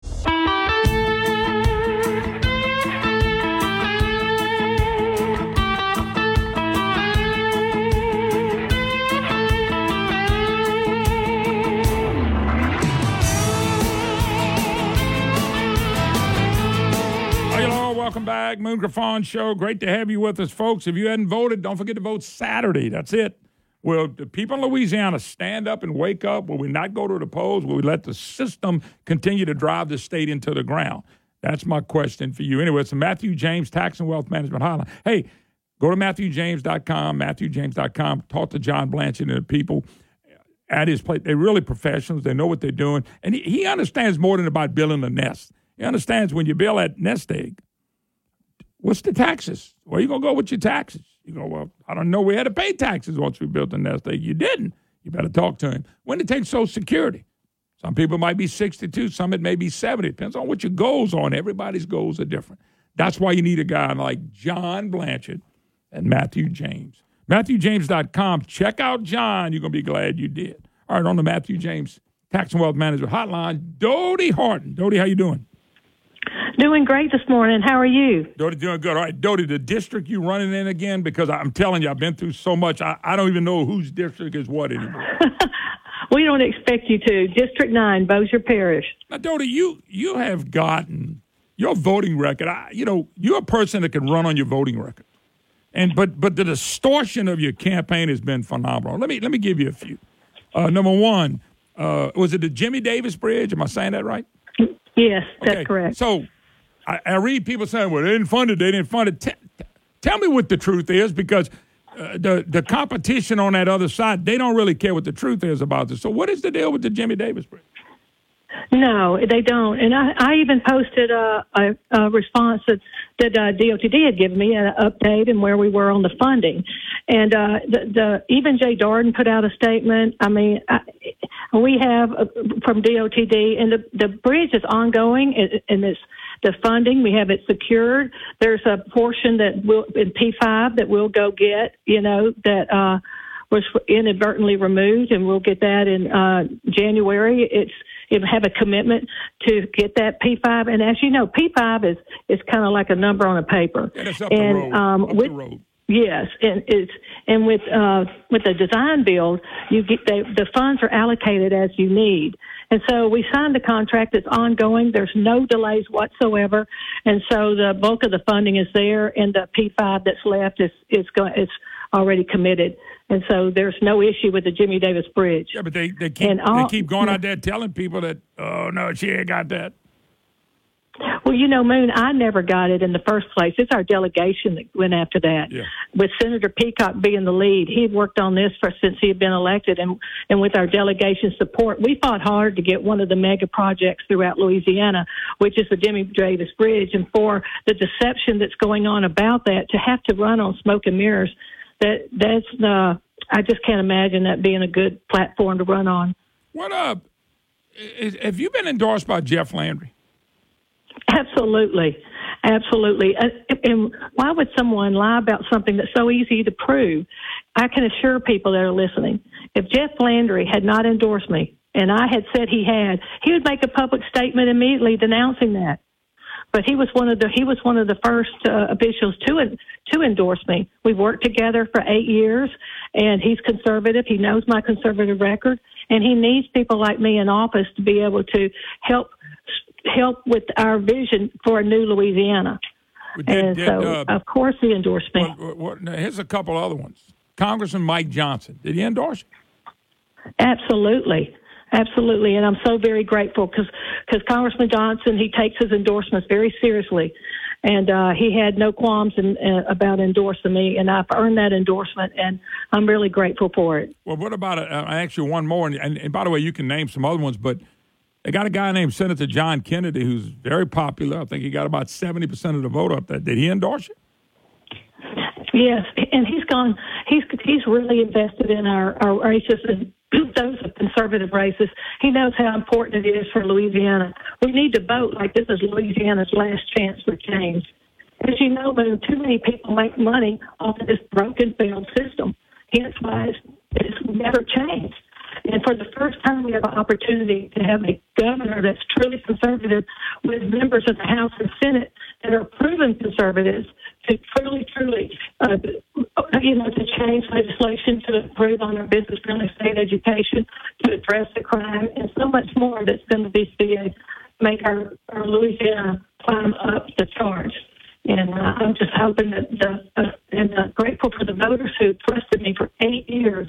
Moon Griffon Show. Great to have you with us, folks. If you hadn't voted, don't forget to vote Saturday. That's it. Will the people in Louisiana stand up and wake up? Will we not go to the polls? Will we let the system continue to drive the state into the ground? That's my question for you. Anyway, it's the Matthew James Tax and Wealth Management Hotline. Hey, go to MatthewJames.com, MatthewJames.com. Talk to John Blanchard and the people at his place. They're really professionals. They know what they're doing. And he, he understands more than about building a nest. He understands when you build that nest egg, what's the taxes? Where you going to go with your taxes? You go, well, I don't know. We had to pay taxes once we built the nest egg. You didn't. You better talk to him. When to take Social Security? Some people might be 62, some it may be 70. Depends on what your goals are, everybody's goals are different. That's why you need a guy like John Blanchard and Matthew James. MatthewJames.com. Check out John. You're going to be glad you did. All right, on the Matthew James Tax and Wealth Management Hotline, Dodie Horton. Dodie, how you doing? Doing great this morning. How are you? Dodie, doing good. All right, Dodie, the district you running in again? Because I'm telling you, I've been through so much, I, I don't even know whose district is what anymore. We don't expect you to. District 9, Bossier Parish. Now, Dodie, you you have gotten your voting record. I, you know, you're a person that can run on your voting record, and but but the distortion of your campaign has been phenomenal. Let me let me give you a few. Uh, number one, uh, was it the Jimmy Davis Bridge? Am I saying that right? Yes, that's Okay, correct. So I, I read people saying, "Well, they didn't fund it. They didn't fund it." T- tell me what the truth is, because uh, the the competition on that other side, they don't really care what the truth is about this. So, what is the deal with the Jimmy Davis Bridge? No, they don't. And I, I even posted a, a, a response that, that uh, DOTD had given me, an update and where we were on the funding. And uh, the, the even Jay Darden put out a statement. I mean, I, we have uh, from DOTD, and the, the bridge is ongoing, and- and it's the funding. We have it secured. There's a portion that will in P5 that we'll go get. You know that uh, was inadvertently removed, and we'll get that in uh, January. It's it have a commitment to get that P5, and as you know, P5 is is kind of like a number on a paper. And it's up and the road. Um, up with, the road. Yes, and it's and with uh, with the design build, you get they, the funds are allocated as you need, and so we signed the contract. It's ongoing. There's no delays whatsoever, and so the bulk of the funding is there, and the P5 that's left is is going it's already committed, and so there's no issue with the Jimmy Davis Bridge. Yeah, but they, they keep all- they keep going out there telling people that oh no, she ain't got that. Well, you know, Moon, I never got it in the first place. It's our delegation that went after that. Yeah. With Senator Peacock being the lead, he had worked on this for since he had been elected, and and with our delegation support, we fought hard to get one of the mega projects throughout Louisiana, which is the Jimmy Davis Bridge, and for the deception that's going on about that to have to run on smoke and mirrors, that that's uh, I just can't imagine that being a good platform to run on. What up? Have you been endorsed by Jeff Landry? Absolutely. Absolutely. And, and why would someone lie about something that's so easy to prove? I can assure people that are listening, if Jeff Landry had not endorsed me and I had said he had, he would make a public statement immediately denouncing that. But he was one of the he was one of the first uh, officials to to endorse me. We've worked together for eight years, and he's conservative. He knows my conservative record, and he needs people like me in office to be able to help help with our vision for a new Louisiana. Did- and did, so, uh, of course, he endorsed me. What, what, here's a couple other ones. Congressman Mike Johnson. Did he endorse you? Absolutely. Absolutely. And I'm so very grateful because Congressman Johnson, he takes his endorsements very seriously. And uh, he had no qualms in, uh, about endorsing me, and I've earned that endorsement, and I'm really grateful for it. Well, what about uh, I asked you one more, and, and, and by the way, you can name some other ones, but they got a guy named Senator John Kennedy who's very popular. I think he got about seventy percent of the vote up there. Did he endorse you? Yes, and he's gone. He's he's really invested in our our races and those conservative races. He knows how important it is for Louisiana. We need to vote like this is Louisiana's last chance for change. As you know, Moon, too many people make money off of this broken failed system. Hence why it's, it's never changed. And for the first time, we have an opportunity to have a governor that's truly conservative with members of the House and Senate that are proven conservatives to truly, truly, uh, you know, to change legislation to improve on our business real estate education, to address the crime, and so much more that's going to be to make our, our Louisiana climb up the charts. And uh, I'm just hoping that the uh, and uh, grateful for the voters who trusted me for eight years.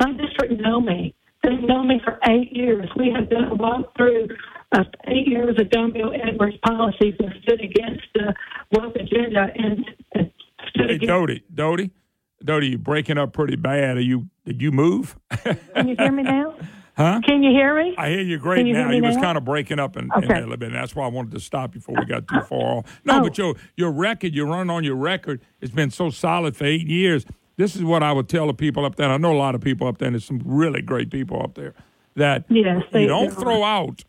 My district know me. They've known me for eight years. We have done walked through uh, eight years of John Bel Edwards policies and stood against the woke agenda and, and stood Hey, against. Dodie, Dodie, Dodie, you breaking up pretty bad. Are you? Did you move? Can you hear me now? Huh? Can you hear me? I hear you great you now. hear me you was now? kind of breaking up in, in Okay. there a little bit. And that's why I wanted to stop before we got too far off. No, Oh. but your your record, you're running on your record. It's been so solid for eight years. This is what I would tell the people up there. I know a lot of people up there, and there's some really great people up there. That Yes, you don't are. throw out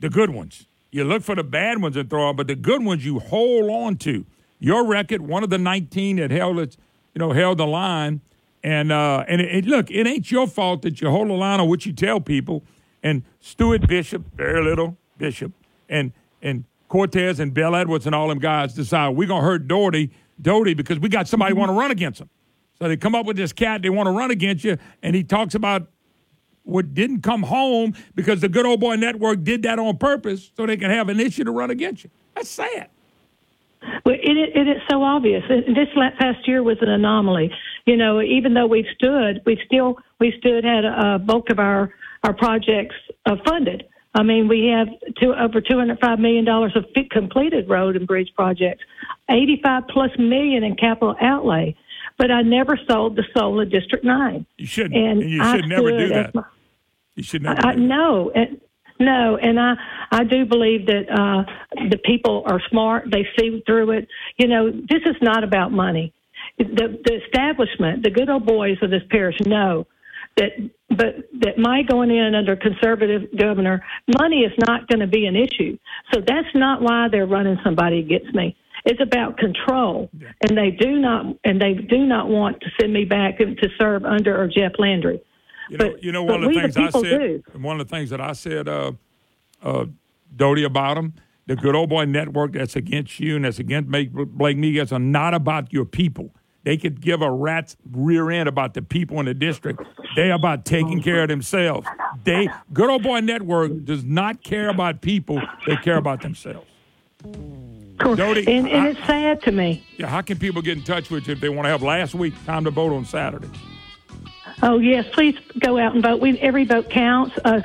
the good ones. You look for the bad ones and throw out, but the good ones you hold on to. Your record, one of the 19 that held it, you know, held the line. And uh, and it, it- look, it ain't your fault that you hold the line on what you tell people. And Stuart Bishop, very little Bishop, and and Cortez and Bel Edwards and all them guys decide we're gonna hurt Doherty, Doherty because we got somebody want to run against him. So they come up with this cat they want to run against you, and he talks about what didn't come home because the good old boy network did that on purpose so they can have an issue to run against you. That's sad. Well, it, it, it is so obvious. This past year was an anomaly. You know, even though we've stood, we still we stood had a, a bulk of our our projects uh, funded. I mean, we have two, over two hundred five million dollars of completed road and bridge projects, eighty five plus million in capital outlay. But I never sold the soul of District Nine. You shouldn't. And And you I should never do that. my- You should never. I, I, no, and, no, and I I do believe that uh, the people are smart. They see through it. You know, this is not about money. The the establishment, the good old boys of this parish know that but that my going in under conservative governor, money is not going to be an issue. So that's not why they're running somebody against me. It's about control, and they do not and they do not want to send me back to serve under or Jeff Landry. You know, but, you know one of the things the I said. do. One of the things that I said, uh, uh, Dodie, about them, the good old boy network that's against you and that's against Blake Miguez are not about your people. They could give a rat's rear end about the people in the district. They about taking care of themselves. They good old boy network does not care about people. They care about themselves. Dodie, and, and I- it's sad to me. yeah, how can people get in touch with you if they want to have last week time to vote on Saturday? Oh yes, please go out and vote. We, every vote counts. Uh,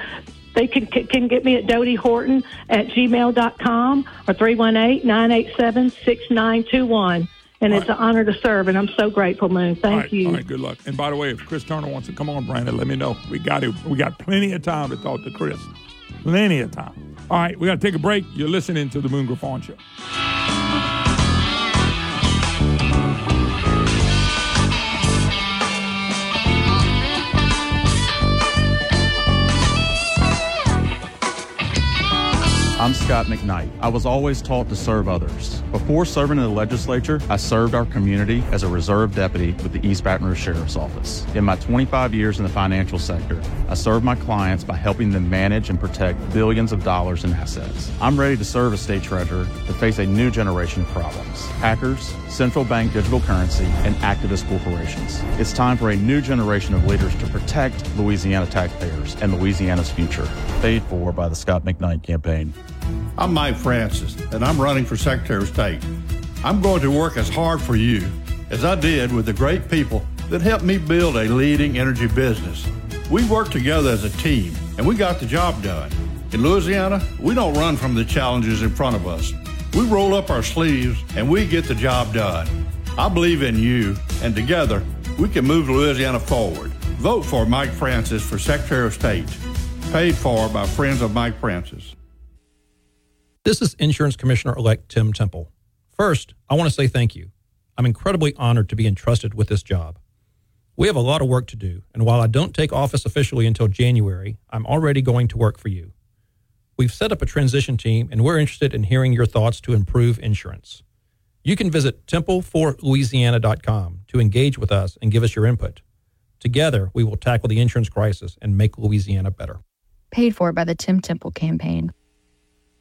they can can get me at Dodie Horton at gmail.com or 318-987-6921. And it's an honor to serve, and I'm so grateful, Moon. Thank right, you. All right, good luck. And by the way, if Chris Turner wants to come on, Brandon, let me know. We got it. We got plenty of time to talk to Chris. Plenty of time. All right, we got to take a break. You're listening to the Moon Griffon Show. I'm Scott McKnight. I was always taught to serve others. Before serving in the legislature, I served our community as a reserve deputy with the East Baton Rouge Sheriff's Office. In my 25 years in the financial sector, I served my clients by helping them manage and protect billions of dollars in assets. I'm ready to serve as state treasurer to face a new generation of problems hackers, central bank digital currency, and activist corporations. It's time for a new generation of leaders to protect Louisiana taxpayers and Louisiana's future. Paid for by the Scott McKnight campaign. I'm Mike Francis, and I'm running for Secretary of State. I'm going to work as hard for you as I did with the great people that helped me build a leading energy business. We worked together as a team, and we got the job done. In Louisiana, we don't run from the challenges in front of us. We roll up our sleeves and we get the job done. I believe in you, and together we can move Louisiana forward. Vote for Mike Francis for Secretary of State. Paid for by Friends of Mike Francis. This is Insurance Commissioner elect Tim Temple. First, I want to say thank you. I'm incredibly honored to be entrusted with this job. We have a lot of work to do, and while I don't take office officially until January, I'm already going to work for you. We've set up a transition team, and we're interested in hearing your thoughts to improve insurance. You can visit templeforlouisiana.com to engage with us and give us your input. Together, we will tackle the insurance crisis and make Louisiana better. Paid for by the Tim Temple campaign.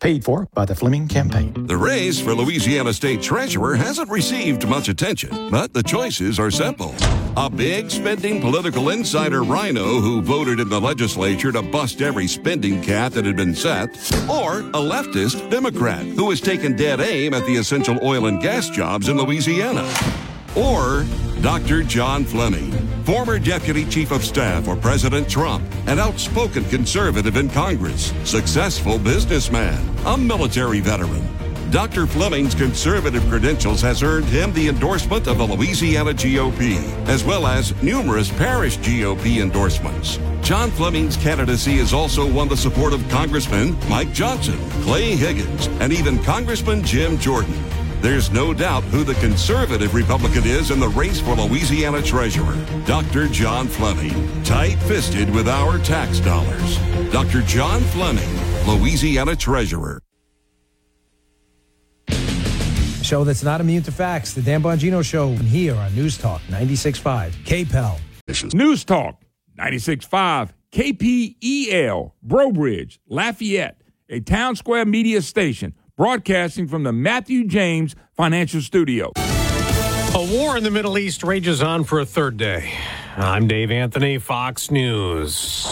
Paid for by the Fleming campaign. The race for Louisiana State Treasurer hasn't received much attention, but the choices are simple. A big spending political insider rhino who voted in the legislature to bust every spending cap that had been set, or a leftist Democrat who has taken dead aim at the essential oil and gas jobs in Louisiana. Or Dr. John Fleming, former Deputy Chief of Staff for President Trump, an outspoken conservative in Congress, successful businessman, a military veteran. Dr. Fleming's conservative credentials has earned him the endorsement of the Louisiana GOP, as well as numerous parish GOP endorsements. John Fleming's candidacy has also won the support of Congressman Mike Johnson, Clay Higgins, and even Congressman Jim Jordan. There's no doubt who the conservative Republican is in the race for Louisiana Treasurer. Dr. John Fleming, tight fisted with our tax dollars. Dr. John Fleming, Louisiana Treasurer. Show that's not immune to facts. The Dan Bongino Show here on News Talk 96.5 KPEL. News Talk 96.5 KPEL, Breaux Bridge, Lafayette, a town square media station broadcasting from the Matthew James Financial Studio. A war in the Middle East rages on for a third day. I'm Dave Anthony, Fox News.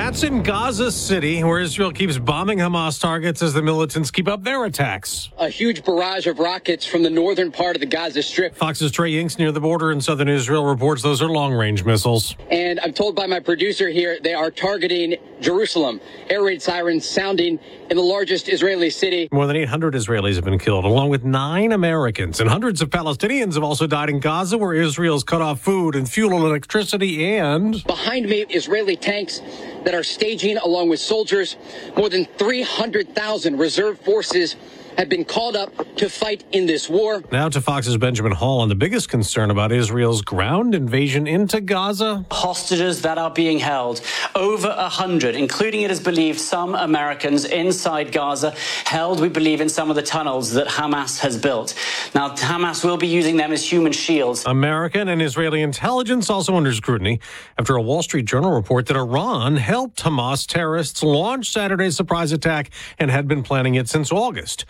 That's in Gaza City, where Israel keeps bombing Hamas targets as the militants keep up their attacks. A huge barrage of rockets from the northern part of the Gaza Strip. Fox's Trey Yingst near the border in southern Israel reports those are long range missiles. And I'm told by my producer here they are targeting Jerusalem. Air raid sirens sounding in the largest Israeli city. More than 800 Israelis have been killed, along with nine Americans. And hundreds of Palestinians have also died in Gaza, where Israel's cut off food and fuel and electricity. And behind me, Israeli tanks that are staging along with soldiers. More than 300,000 reserve forces have been called up to fight in this war. Now to Fox's Benjamin Hall on the biggest concern about Israel's ground invasion into Gaza. Hostages that are being held, over a hundred, including it is believed some Americans inside Gaza, held, we believe, in some of the tunnels that Hamas has built. Now, Hamas will be using them as human shields. American and Israeli intelligence also under scrutiny after a Wall Street Journal report that Iran helped Hamas terrorists launch Saturday's surprise attack and had been planning it since August.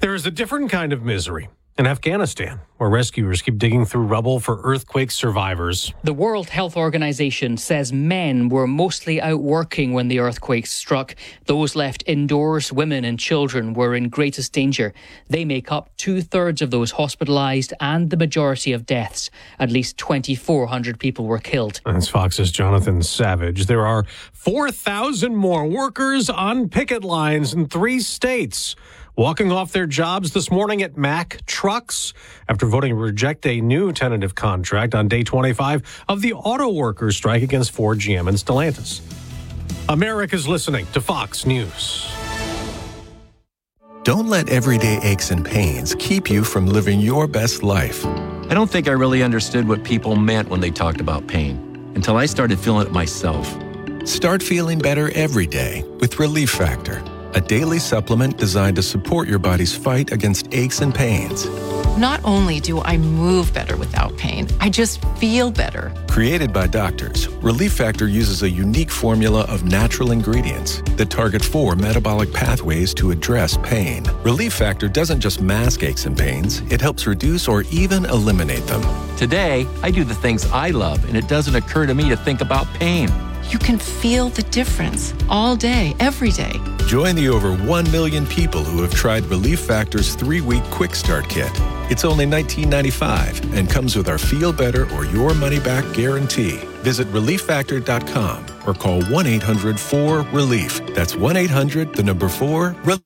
There is a different kind of misery in Afghanistan, where rescuers keep digging through rubble for earthquake survivors. The World Health Organization says men were mostly out working when the earthquake struck. Those left indoors, women and children, were in greatest danger. They make up two thirds of those hospitalized and the majority of deaths. At least 2,400 people were killed. That's Fox's Jonathan Savage. There are 4,000 more workers on picket lines in three states walking off their jobs this morning at Mack Trucks after voting to reject a new tentative contract on day 25 of the auto workers' strike against Ford, GM, and Stellantis. America's listening to Fox News. Don't let everyday aches and pains keep you from living your best life. I don't think I really understood what people meant when they talked about pain until I started feeling it myself. Start feeling better every day with Relief Factor a daily supplement designed to support your body's fight against aches and pains. Not only do I move better without pain, I just feel better. Created by doctors, Relief Factor uses a unique formula of natural ingredients that target four metabolic pathways to address pain. Relief Factor doesn't just mask aches and pains, it helps reduce or even eliminate them. Today, I do the things I love, and it doesn't occur to me to think about pain. You can feel the difference all day, every day. Join the over 1 million people who have tried Relief Factor's three week quick start kit. It's only $19.95 and comes with our Feel Better or Your Money Back guarantee. Visit relieffactor.com or call 1 800 4 Relief. That's 1 800 the number 4 Relief.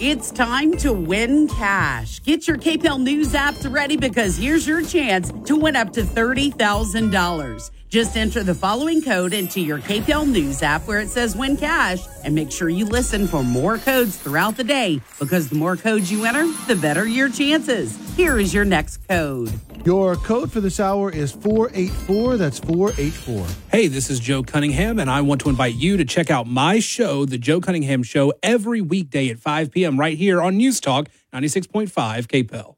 It's time to win cash. Get your KPEL News apps ready because here's your chance to win up to $30,000. Just enter the following code into your KPEL News app where it says win cash and make sure you listen for more codes throughout the day because the more codes you enter, the better your chances. Here is your next code. Your code for this hour is 484. That's 484. Hey, this is Joe Cunningham, and I want to invite you to check out my show, The Joe Cunningham Show, every weekday at 5 p.m. right here on News Talk 96.5 KPEL.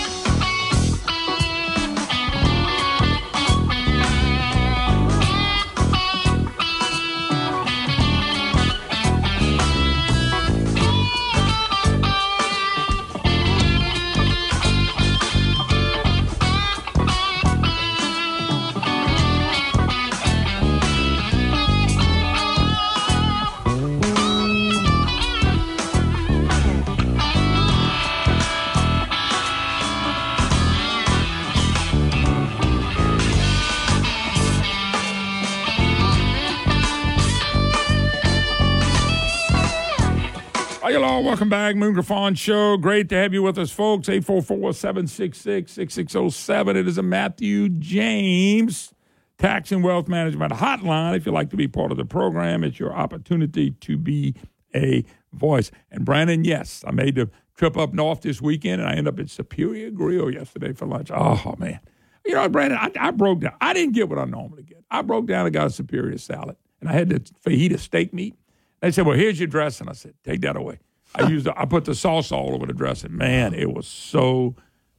Hello, welcome back. Moon Griffon Show. Great to have you with us, folks. 844 766 6607. It is a Matthew James Tax and Wealth Management hotline. If you'd like to be part of the program, it's your opportunity to be a voice. And Brandon, yes, I made the trip up north this weekend and I ended up at Superior Grill yesterday for lunch. Oh, man. You know, Brandon, I, I broke down. I didn't get what I normally get. I broke down and got a Superior salad and I had the fajita steak meat. They said, "Well, here's your dressing." I said, "Take that away." I used the, I put the sauce all over the dressing. Man, it was so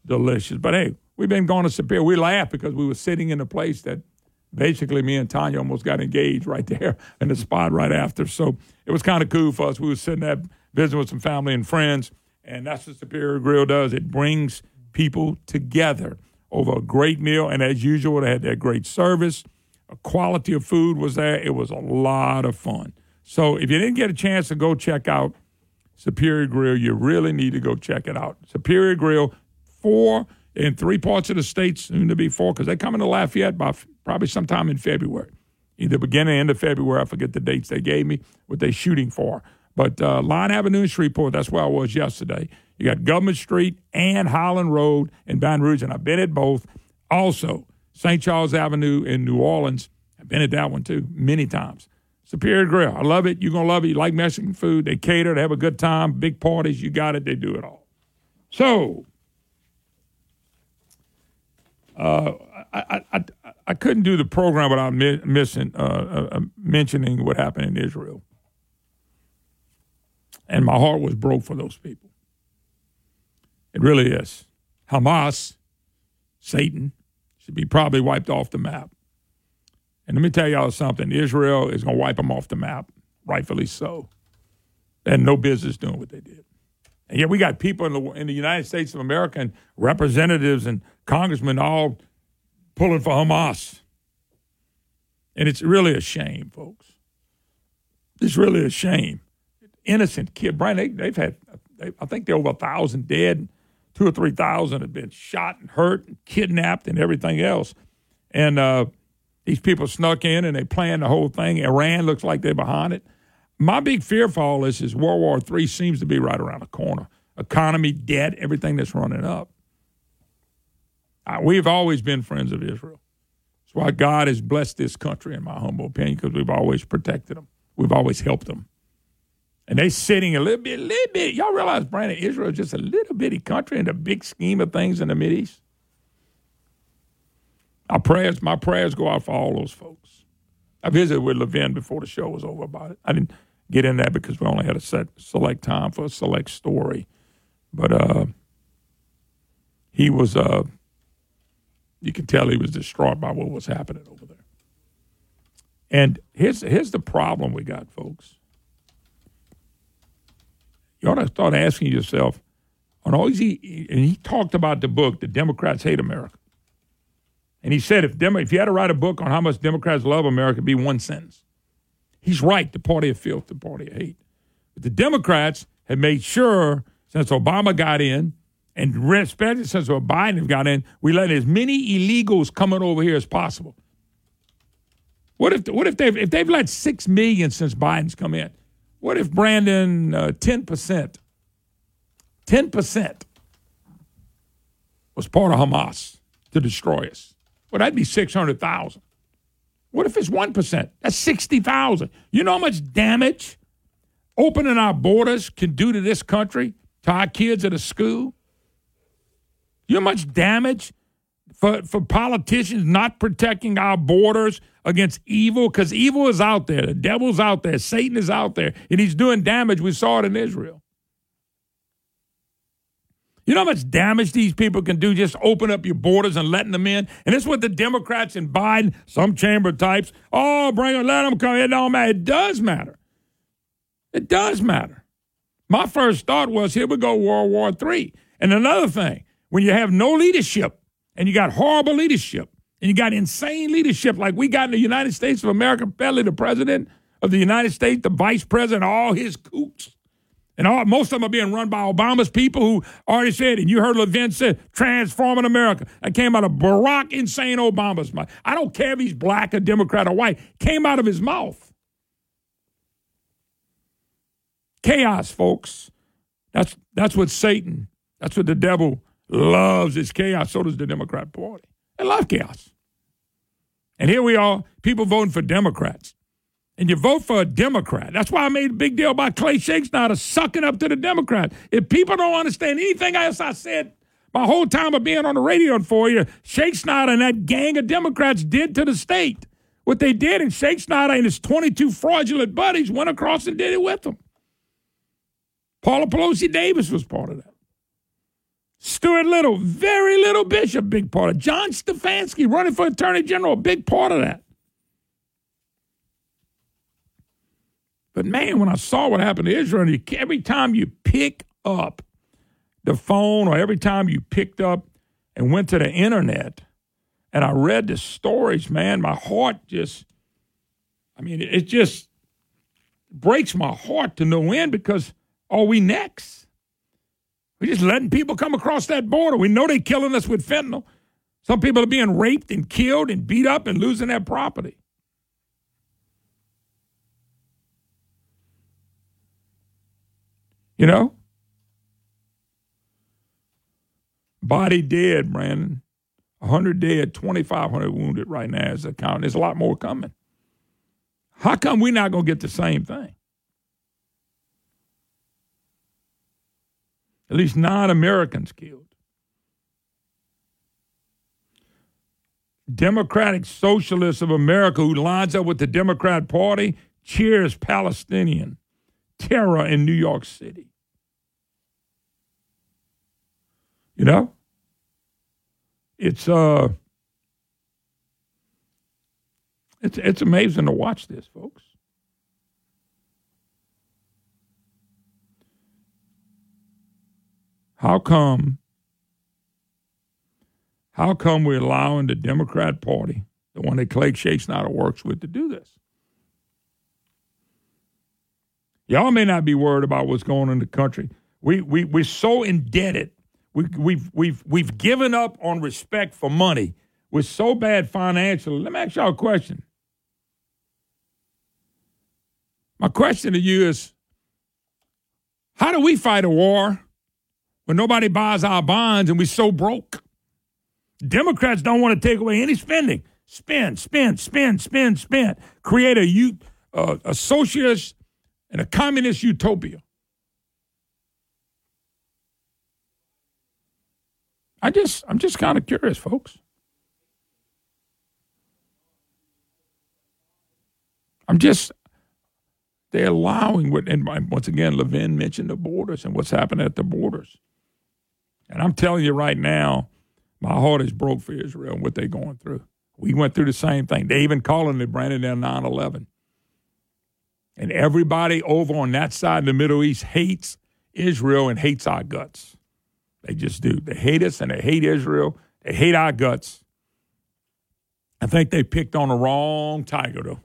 delicious. But hey, we've been going to Superior. We laughed because we were sitting in a place that basically me and Tanya almost got engaged right there in the spot right after. So it was kind of cool for us. We were sitting there visiting with some family and friends, and that's what Superior Grill does. It brings people together over a great meal, and as usual, they had that great service. A quality of food was there. It was a lot of fun. So if you didn't get a chance to go check out Superior Grill, you really need to go check it out. Superior Grill, four in three parts of the state, soon to be four, because they come into Lafayette by f- probably sometime in February, either beginning or end of February. I forget the dates they gave me, what they're shooting for. But uh, Line Avenue and Shreveport, that's where I was yesterday. You got Government Street and Highland Road in Baton Rouge, and I've been at both. Also, St. Charles Avenue in New Orleans. I've been at that one too many times. Superior Grill. I love it. You're going to love it. You like Mexican food. They cater. They have a good time. Big parties. You got it. They do it all. So, uh, I, I, I, I couldn't do the program without mi- missing, uh, uh, mentioning what happened in Israel. And my heart was broke for those people. It really is. Hamas, Satan, should be probably wiped off the map. And let me tell y'all something Israel is going to wipe them off the map, rightfully so. Had no business doing what they did. And yet we got people in the, in the United States of America and representatives and congressmen all pulling for Hamas. And it's really a shame, folks. It's really a shame. Innocent kid. Brian, they, they've had, they, I think they're over a thousand dead. Two or three thousand have been shot and hurt and kidnapped and everything else. And uh, these people snuck in and they planned the whole thing. Iran looks like they're behind it. My big fear for all this is World War III seems to be right around the corner. Economy, debt, everything that's running up. We've always been friends of Israel. That's why God has blessed this country, in my humble opinion, because we've always protected them. We've always helped them. And they sitting a little bit, a little bit. Y'all realize, Brandon, Israel is just a little bitty country in the big scheme of things in the Mideast. Our prayers, my prayers go out for all those folks. I visited with Levin before the show was over about it. I didn't get in that because we only had a set select time for a select story. But uh, he was, uh, you can tell he was distraught by what was happening over there. And here's here's the problem we got, folks. You ought to start asking yourself, on all these, and he talked about the book, The Democrats Hate America. And he said, if, Demo, if you had to write a book on how much Democrats love America, it'd be one sentence. He's right, the party of filth, the party of hate. But the Democrats have made sure since Obama got in, and especially since Biden got in, we let as many illegals coming over here as possible. What if what if they've if they've let six million since Biden's come in? What if Brandon uh, ten percent, ten percent was part of Hamas to destroy us? Well, that'd be six hundred thousand. What if it's one percent? That's sixty thousand. You know how much damage opening our borders can do to this country, to our kids at a school? You know how much damage for, for politicians not protecting our borders against evil? Because evil is out there. The devil's out there. Satan is out there. And he's doing damage. We saw it in Israel. You know how much damage these people can do just open up your borders and letting them in? And is what the Democrats and Biden, some chamber types, oh, bring them, let them come. It don't matter. It does matter. It does matter. My first thought was here we go, World War III. And another thing, when you have no leadership and you got horrible leadership and you got insane leadership like we got in the United States of America, Pelly, the president of the United States, the vice president, all his kooks. And all, most of them are being run by Obama's people who already said, and you heard Levin say, transforming America. That came out of Barack insane Obama's mouth. I don't care if he's black or Democrat or white. Came out of his mouth. Chaos, folks. That's that's what Satan, that's what the devil loves is chaos. So does the Democrat Party. They love chaos. And here we are, people voting for Democrats. And you vote for a Democrat. That's why I made a big deal about Clay Schexnayder sucking up to the Democrats. If people don't understand anything else I said my whole time of being on the radio for you, Schexnayder and that gang of Democrats did to the state what they did, and Schexnayder and his 22 fraudulent buddies went across and did it with them. Paula Pelosi Davis was part of that. Stuart Little, very little bishop, big part of. John Stefanski running for Attorney General, big part of that. But man, when I saw what happened to Israel, every time you pick up the phone or every time you picked up and went to the internet and I read the stories, man, my heart just, I mean, it just breaks my heart to no end because are we next? We're just letting people come across that border. We know they're killing us with fentanyl. Some people are being raped and killed and beat up and losing their property. You know? Body dead, Brandon. 100 dead, 2,500 wounded right now as a count. There's a lot more coming. How come we're not going to get the same thing? At least nine Americans killed. Democratic Socialists of America, who lines up with the Democrat Party, cheers Palestinian terror in New York City. You know? It's uh it's it's amazing to watch this, folks. How come how come we're allowing the Democrat Party, the one that Clay Schexnayder works with, to do this? Y'all may not be worried about what's going on in the country. We, we, we're so indebted. We, we've, we've, we've given up on respect for money. We're so bad financially. Let me ask y'all a question. My question to you is how do we fight a war when nobody buys our bonds and we're so broke? Democrats don't want to take away any spending. Spend, spend, spend, spend, spend. Create a, uh, a socialist and a communist utopia. I just, I'm just kind of curious, folks. I'm just, they're allowing what, and once again, Levin mentioned the borders and what's happening at the borders. And I'm telling you right now, my heart is broke for Israel and what they're going through. We went through the same thing. They even calling it Brandon down 9 11. And everybody over on that side of the Middle East hates Israel and hates our guts. They just do. They hate us and they hate Israel. They hate our guts. I think they picked on the wrong tiger, though.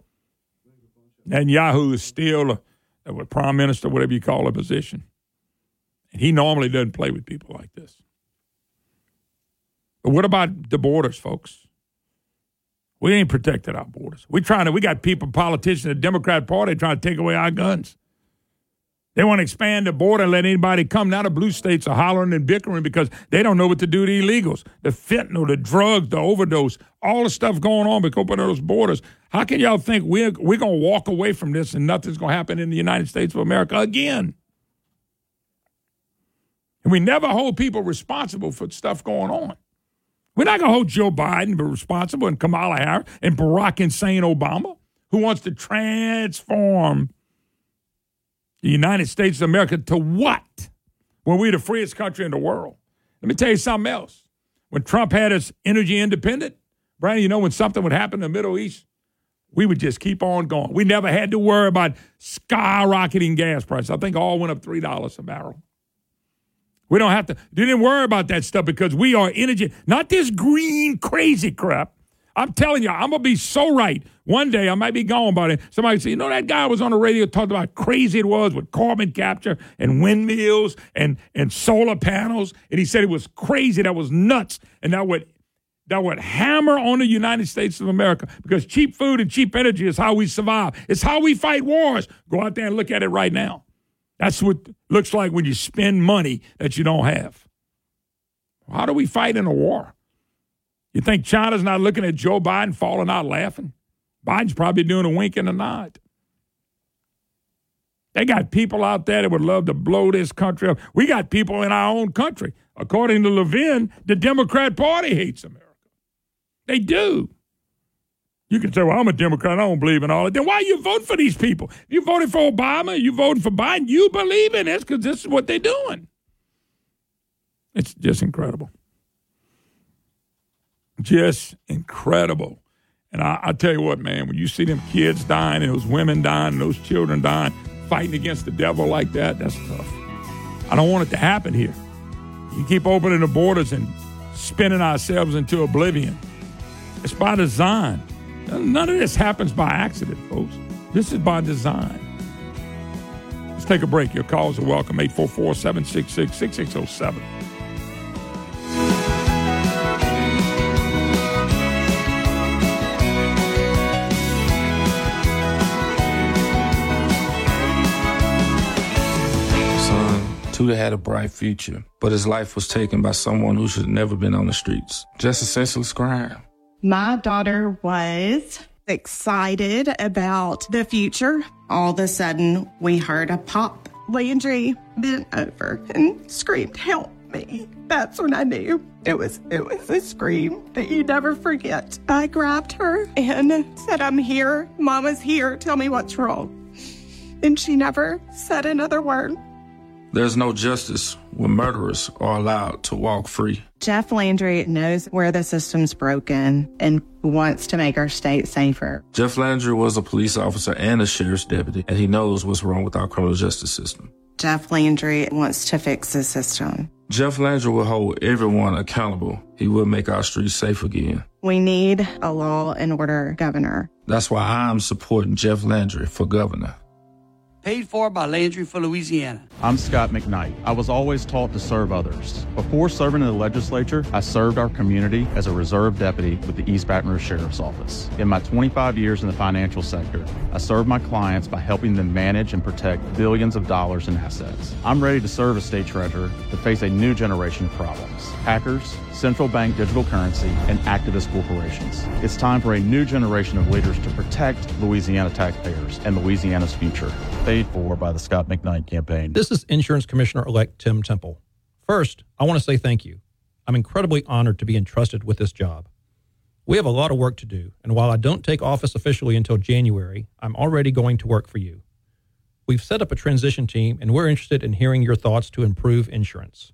Netanyahu is still a, a prime minister, whatever you call a position. And he normally doesn't play with people like this. But what about the borders, folks? We ain't protected our borders. We trying to. We got people, politicians, the Democrat Party trying to take away our guns. They want to expand the border and let anybody come. Now the blue states are hollering and bickering because they don't know what to do to illegals. The fentanyl, the drugs, the overdose, all the stuff going on because of those borders. How can y'all think we're, we're going to walk away from this and nothing's going to happen in the United States of America again? And we never hold people responsible for stuff going on. We're not going to hold Joe Biden responsible and Kamala Harris and Barack insane Obama, who wants to transform the United States of America to what? When we're the freest country in the world. Let me tell you something else. When Trump had us energy independent, Brian, you know, when something would happen in the Middle East, we would just keep on going. We never had to worry about skyrocketing gas prices. I think all went up $3 a barrel. We don't have to, didn't worry about that stuff because we are energy, not this green crazy crap. I'm telling you, I'm going to be so right. One day I might be gone about it. Somebody say, you know, that guy was on the radio talking about how crazy it was with carbon capture and windmills and, and solar panels. And he said it was crazy. That was nuts. And that would, that would hammer on the United States of America because cheap food and cheap energy is how we survive. It's how we fight wars. Go out there and look at it right now. That's what looks like when you spend money that you don't have. How do we fight in a war? You think China's not looking at Joe Biden falling out laughing? Biden's probably doing a wink and a nod. They got people out there that would love to blow this country up. We got people in our own country. According to Levin, the Democrat Party hates America. They do. You can say, well, I'm a Democrat. I don't believe in all it. Then why you vote for these people? You voted for Obama. You voted for Biden. You believe in this because this is what they're doing. It's just incredible. Just incredible. And I, I tell you what, man, when you see them kids dying and those women dying and those children dying, fighting against the devil like that, that's tough. I don't want it to happen here. You keep opening the borders and spinning ourselves into oblivion. It's by design. None of this happens by accident, folks. This is by design. Let's take a break. Your calls are welcome 844 766 6607. Tudor had a bright future, but his life was taken by someone who should have never been on the streets. Just a senseless crime. My daughter was excited about the future. All of a sudden, we heard a pop. Landry bent over and screamed, Help me. That's when I knew it was it was a scream that you never forget. I grabbed her and said, I'm here. Mama's here. Tell me what's wrong. And she never said another word. There's no justice when murderers are allowed to walk free. Jeff Landry knows where the system's broken and wants to make our state safer. Jeff Landry was a police officer and a sheriff's deputy, and he knows what's wrong with our criminal justice system. Jeff Landry wants to fix the system. Jeff Landry will hold everyone accountable. He will make our streets safe again. We need a law and order governor. That's why I'm supporting Jeff Landry for governor. Paid for by Landry for Louisiana. I'm Scott McKnight. I was always taught to serve others. Before serving in the legislature, I served our community as a reserve deputy with the East Baton Rouge Sheriff's Office. In my 25 years in the financial sector, I served my clients by helping them manage and protect billions of dollars in assets. I'm ready to serve as state treasurer to face a new generation of problems hackers, central bank digital currency, and activist corporations. It's time for a new generation of leaders to protect Louisiana taxpayers and Louisiana's future. Paid for by the Scott McKnight campaign. This is Insurance Commissioner elect Tim Temple. First, I want to say thank you. I'm incredibly honored to be entrusted with this job. We have a lot of work to do, and while I don't take office officially until January, I'm already going to work for you. We've set up a transition team, and we're interested in hearing your thoughts to improve insurance.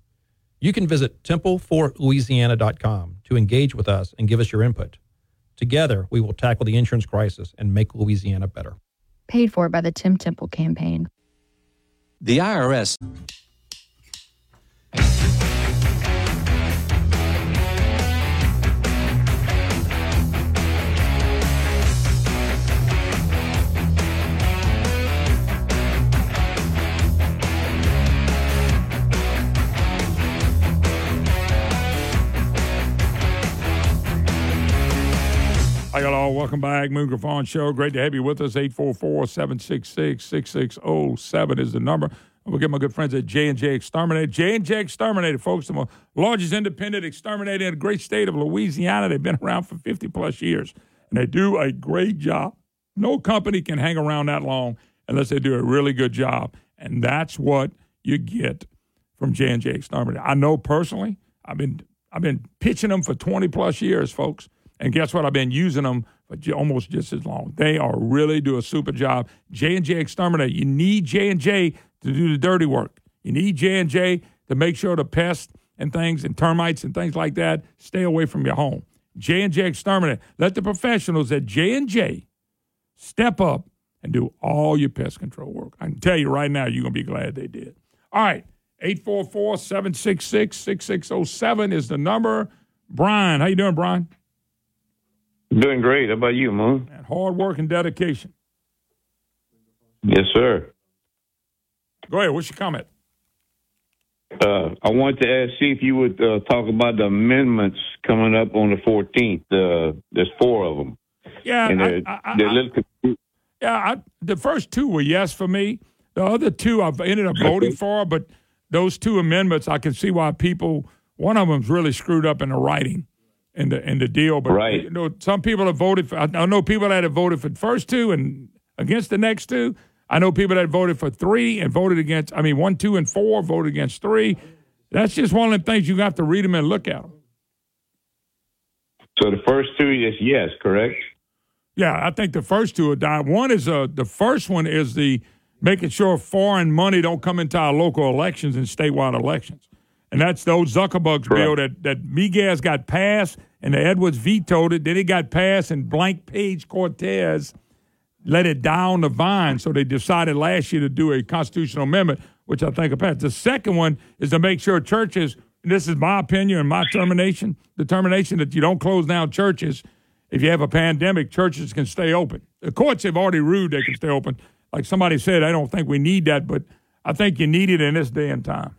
You can visit templeforlouisiana.com to engage with us and give us your input. Together, we will tackle the insurance crisis and make Louisiana better. Paid for by the Tim Temple campaign. The IRS. Welcome back. Moon Griffon Show. Great to have you with us. 844-766-6607 is the number. We'll get my good friends at J&J Exterminator. J&J Exterminator, folks, the largest independent exterminator in the great state of Louisiana. They've been around for 50-plus years, and they do a great job. No company can hang around that long unless they do a really good job, and that's what you get from J&J Exterminator. I know personally. I've been I've been pitching them for 20-plus years, folks. And guess what? I've been using them for almost just as long. They are really do a super job. J and J Exterminator. You need J and J to do the dirty work. You need J and J to make sure the pests and things and termites and things like that stay away from your home. J and J Exterminator. Let the professionals at J and J step up and do all your pest control work. I can tell you right now, you're gonna be glad they did. All right, 844-766-6607 is the number. Brian, how you doing, Brian? Doing great. How about you, Moon? And hard work and dedication. Yes, sir. Go ahead. What's your comment? Uh, I wanted to ask, see if you would uh, talk about the amendments coming up on the 14th. Uh, there's four of them. Yeah, And they're, I- I- they're a little confu- Yeah, I, the first two were yes for me. The other two I've ended up voting for, but those two amendments, I can see why people. One of them's really screwed up in the writing, in the in the deal. But Right. you know, some people have voted for. I know people that have voted for the first two and against the next two. I know people that voted for three and voted against. I mean, one, two, and four voted against three. That's just one of the things you have to read them and look at them. so the first two is yes, correct? Yeah, I think the first two are dying. One is uh, the first one is the making sure foreign money don't come into our local elections and statewide elections, and that's the old Zuckerbucks bill that that Miguez got passed and the Edwards vetoed it. Then it got passed and Blank Page Cortez let it down the vine. So they decided last year to do a constitutional amendment, which I think will pass. The second one is to make sure churches. And this is my opinion and my termination determination that you don't close down churches if you have a pandemic, churches can stay open. The courts have already ruled they can stay open. Like somebody said, I don't think we need that, but I think you need it in this day and time.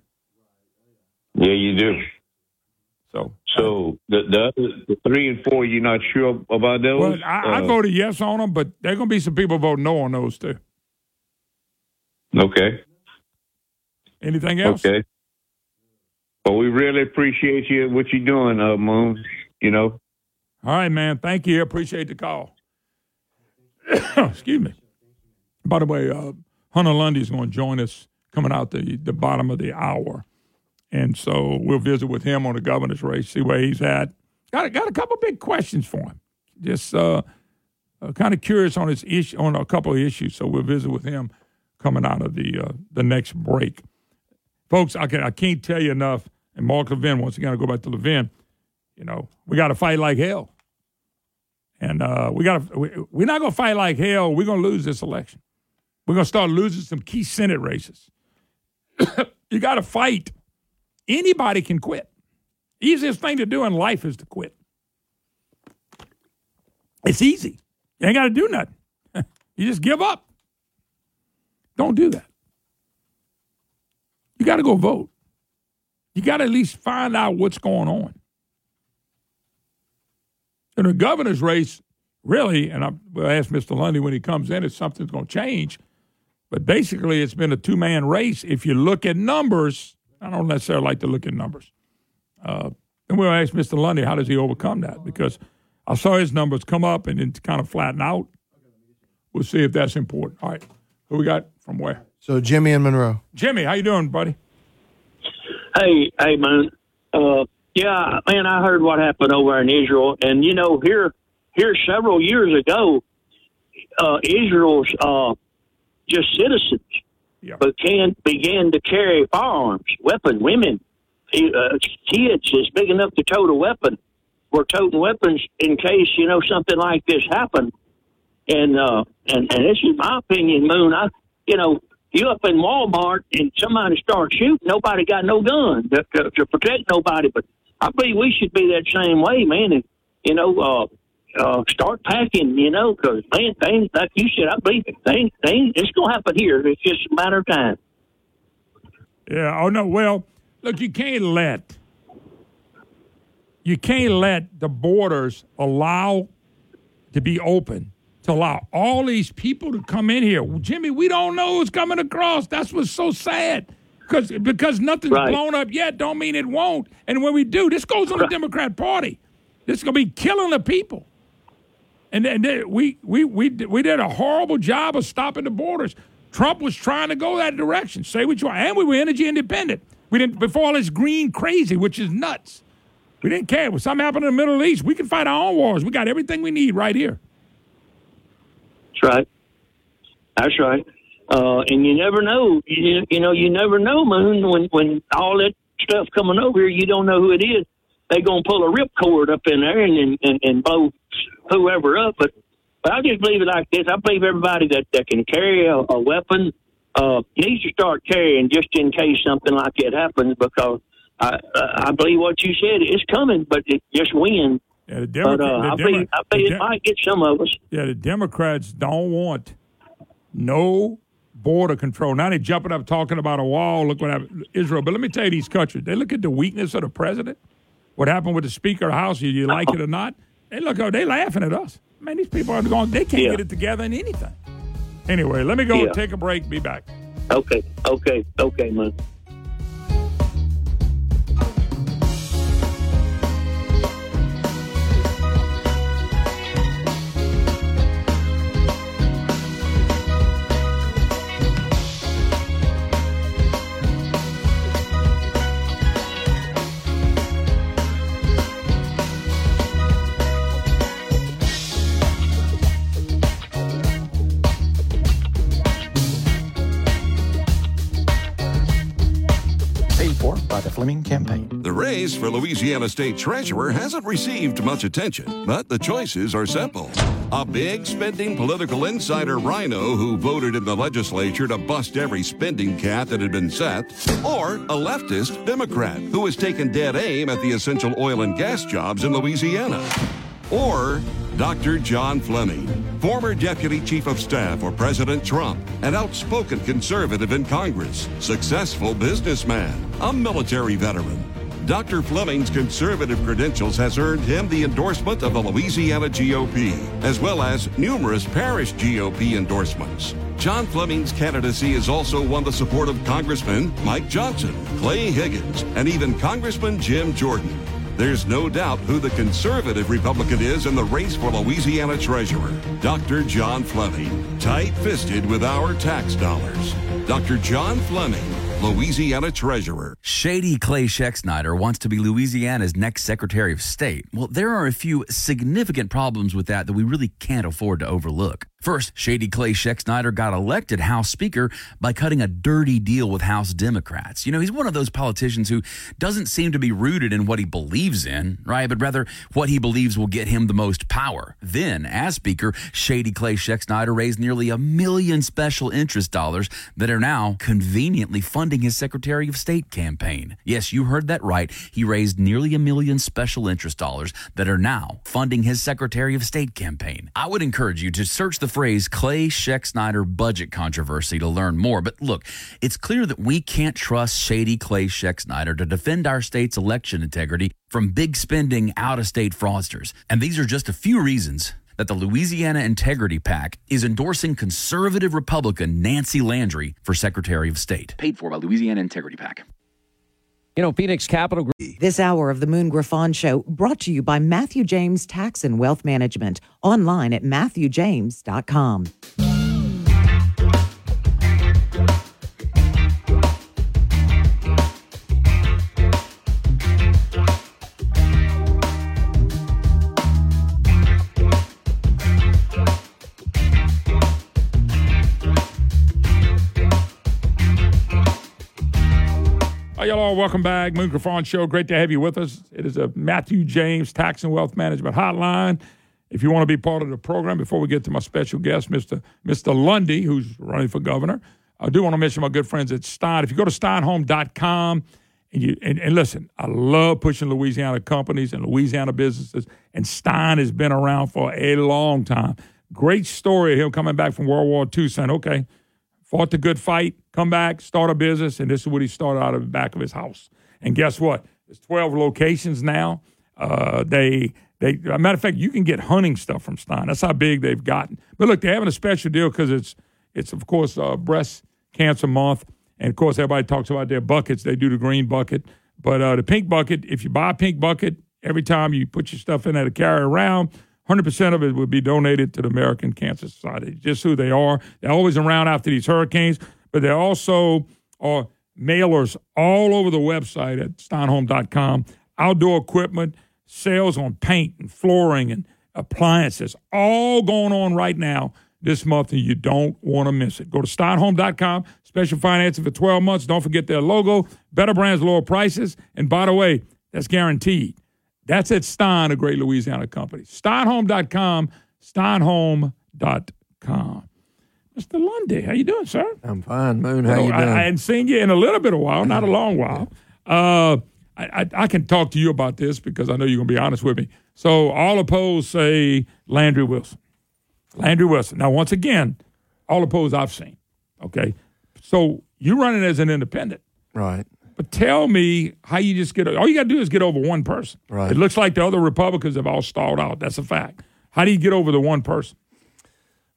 Yeah, you do. So, so the the, the three and four, you're not sure about those? Well, I, I Uh, voted yes on them, but there are going to be some people voting no on those too. Okay. Anything else? Okay. Well, we really appreciate you what you're doing, uh, Moon. You know. All right, man. Thank you. Appreciate the call. Excuse me. By the way, uh, Hunter Lundy is going to join us coming out the the bottom of the hour, and so we'll visit with him on the governor's race, see where he's at. Got got a couple big questions for him. Just uh, uh, kind of curious on his issue on a couple of issues, so we'll visit with him coming out of the uh, the next break. Folks, I can I can't tell you enough. And Mark Levin, once again, I go back to Levin. You know, we got to fight like hell. And uh, we got. We, we're not going to fight like hell. We're going to lose this election. We're going to start losing some key Senate races. you got to fight. Anybody can quit. Easiest thing to do in life is to quit. It's easy. You ain't got to do nothing. you just give up. Don't do that. You got to go vote. You got to at least find out what's going on. In the governor's race, really, and I will ask Mr. Lundy when he comes in if something's going to change. But basically, it's been a two man race. If you look at numbers, I don't necessarily like to look at numbers. Uh, and we'll ask Mr. Lundy how does he overcome that because I saw his numbers come up and then kind of flatten out. We'll see if that's important. All right, who we got from where? So Jimmy and Monroe. Jimmy, how you doing, buddy? Hey, hey, man. Uh, yeah, man, I heard what happened over in Israel, and you know, here, here, several years ago, uh, Israel's uh, just citizens began began to carry firearms, weapon, women, uh, kids is big enough to tote a weapon. Were toting weapons in case you know something like this happened. And uh, and and this is my opinion, Moon. I, you know, you up in Walmart and somebody starts shooting, nobody got no gun to, to, to protect nobody. But I believe we should be that same way, man. And you know, uh, uh, start packing, you know, because man, things like you said, I believe it. Things, things, it's gonna happen here. It's just a matter of time. Yeah. Oh no. Well, look, you can't let you can't let the borders allow to be open to allow all these people to come in here. Jimmy, we don't know who's coming across. That's what's so sad. Because because nothing's Right. blown up yet, don't mean it won't. And when we do, this goes on the Democrat Party. This is gonna be killing the people. And then we we we we did a horrible job of stopping the borders. Trump was trying to go that direction. Say what you want, and we were energy independent. We didn't before all this green crazy, which is nuts. We didn't care. When something happened in the Middle East, we can fight our own wars. We got everything we need right here. That's right. That's right. Uh, and you never know. You, you know, you never know, Moon. When when all that stuff coming over here, you don't know who it is. They're gonna pull a ripcord up in there and and, and blow whoever up. But but I just believe it like this. I believe everybody that that can carry a, a weapon uh, needs to start carrying just in case something like that happens. Because I I believe what you said is coming, but it just when. Yeah, the But uh, the I Demo- believe I believe De- it might get some of us. Yeah, the Democrats don't want no border control. Now they're jumping up talking about a wall. Look what happened Israel. But let me tell you, these countries, they look at the weakness of the president. What happened with the Speaker of the House, you like it or not. They look, oh, they laughing at us. Man, these people are going, they can't Yeah. get it together in anything. Anyway, let me go Yeah. and take a break. Be back. Okay, okay, okay, man. Campaign. The race for Louisiana State Treasurer hasn't received much attention, but the choices are simple. A big spending political insider rhino who voted in the legislature to bust every spending cap that had been set, or a leftist Democrat who has taken dead aim at the essential oil and gas jobs in Louisiana. Or Dr. John Fleming, former Deputy Chief of Staff for President Trump, an outspoken conservative in Congress, successful businessman, a military veteran. Dr. Fleming's conservative credentials has earned him the endorsement of the Louisiana GOP, as well as numerous parish GOP endorsements. John Fleming's candidacy has also won the support of Congressman Mike Johnson, Clay Higgins, and even Congressman Jim Jordan. There's no doubt who the conservative Republican is in the race for Louisiana Treasurer. Dr. John Fleming, tight fisted with our tax dollars. Dr. John Fleming, Louisiana Treasurer. Shady Clay Schexnayder wants to be Louisiana's next Secretary of State. Well, there are a few significant problems with that that we really can't afford to overlook. First, Shady Clay Schexnayder got elected House Speaker by cutting a dirty deal with House Democrats. You know, he's one of those politicians who doesn't seem to be rooted in what he believes in, right? But rather what he believes will get him the most power. Then, as Speaker, Shady Clay Schexnayder raised nearly a million special interest dollars that are now conveniently funding his Secretary of State campaign. Yes, you heard that right. He raised nearly a million special interest dollars that are now funding his Secretary of State campaign. I would encourage you to search the phrase Clay Schexnayder budget controversy to learn more. But look, it's clear that we can't trust shady Clay Schexnayder to defend our state's election integrity from big spending out of state fraudsters. And these are just a few reasons that the Louisiana Integrity PAC is endorsing conservative Republican Nancy Landry for Secretary of State. Paid for by Louisiana Integrity PAC. You know, Phoenix Capital Group. This hour of the Moon Griffon Show brought to you by Matthew James Tax and Wealth Management. Online at MatthewJames.com. y'all. all. Welcome back. Moon Griffon Show. Great to have you with us. It is a Matthew James Tax and Wealth Management Hotline. If you want to be part of the program, before we get to my special guest, Mr. Mr. Lundy, who's running for governor, I do want to mention my good friends at Stine. If you go to stinehome.com and you and, and listen, I love pushing Louisiana companies and Louisiana businesses, and Stine has been around for a long time. Great story of him coming back from World War II, saying, "Okay, fought the good fight, come back, start a business, and this is what he started out of the back of his house. And guess what? There's 12 locations now. Uh, they, they, a matter of fact, you can get hunting stuff from Stine. That's how big they've gotten. But look, they're having a special deal because it's, it's of course uh, breast cancer month, and of course everybody talks about their buckets. They do the green bucket, but uh, the pink bucket. If you buy a pink bucket, every time you put your stuff in there to carry around, 100% of it would be donated to the American Cancer Society. Just who they are. They're always around after these hurricanes, but they also are mailers all over the website at stinehome.com. Outdoor equipment, sales on paint and flooring and appliances, all going on right now this month, and you don't want to miss it. Go to stinehome.com, special financing for 12 months. Don't forget their logo, better brands, lower prices. And by the way, that's guaranteed. That's at Stine, a great Louisiana company. Stinehome.com, stinehome.com. Mr. Lundy, how you doing, sir? I'm fine, Moon. How you I, doing? I hadn't seen you in a little bit of while, not a long while. Uh, I, I, I can talk to you about this because I know you're going to be honest with me. So all opposed say Landry Wilson. Landry Wilson. Now, once again, all opposed I've seen. Okay. So you're running as an independent. Right. But tell me how you just get all you got to do is get over one person. Right. It looks like the other Republicans have all stalled out. That's a fact. How do you get over the one person?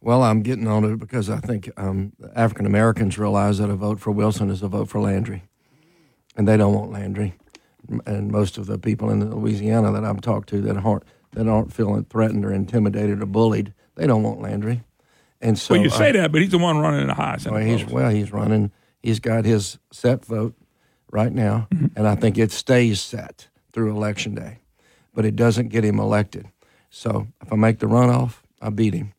Well, I'm getting on it because I think um, African Americans realize that a vote for Wilson is a vote for Landry, and they don't want Landry. And most of the people in Louisiana that I've talked to that aren't that aren't feeling threatened or intimidated or bullied, they don't want Landry. And so well, you say I- that, but he's the one running in the highest. Well, he's well, he's running. He's got his set vote right now, Mm-hmm. and I think it stays set through election day, but it doesn't get him elected. So if I make the runoff, I beat him,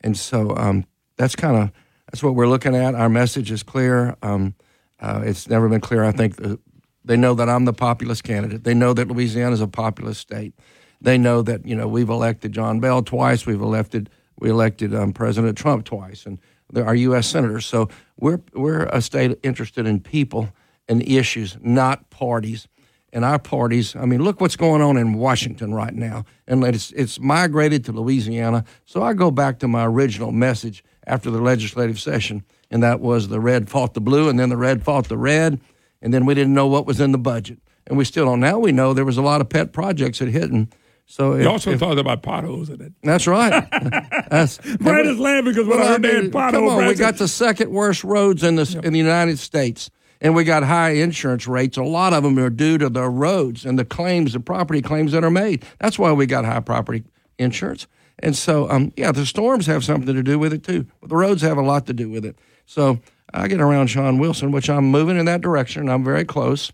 and so um, that's kind of that's what we're looking at. Our message is clear. Um, uh, it's never been clear. I think the, they know that I'm the populist candidate. They know that Louisiana is a populist state. They know that you know we've elected John Bel twice. We've elected we elected um, President Trump twice, and our U.S. senators. So we're we're a state interested in people and issues, not parties. And our parties, I mean, look what's going on in Washington right now, and it's it's migrated to Louisiana. So I go back to my original message after the legislative session, and that was the red fought the blue, and then the red fought the red, and then we didn't know what was in the budget, and we still don't. Now we know there was a lot of pet projects that hit, and so You also if- talked about potholes in it. That's right. That's, Brad is laughing because when I heard had Come on, we got the second worst roads in the in the United States, and we got high insurance rates. A lot of them are due to the roads and the claims, the property claims that are made. That's why we got high property insurance. And so, um, yeah, the storms have something to do with it too. But the roads have a lot to do with it. So I get around Shawn Wilson, which I'm moving in that direction. I'm very close.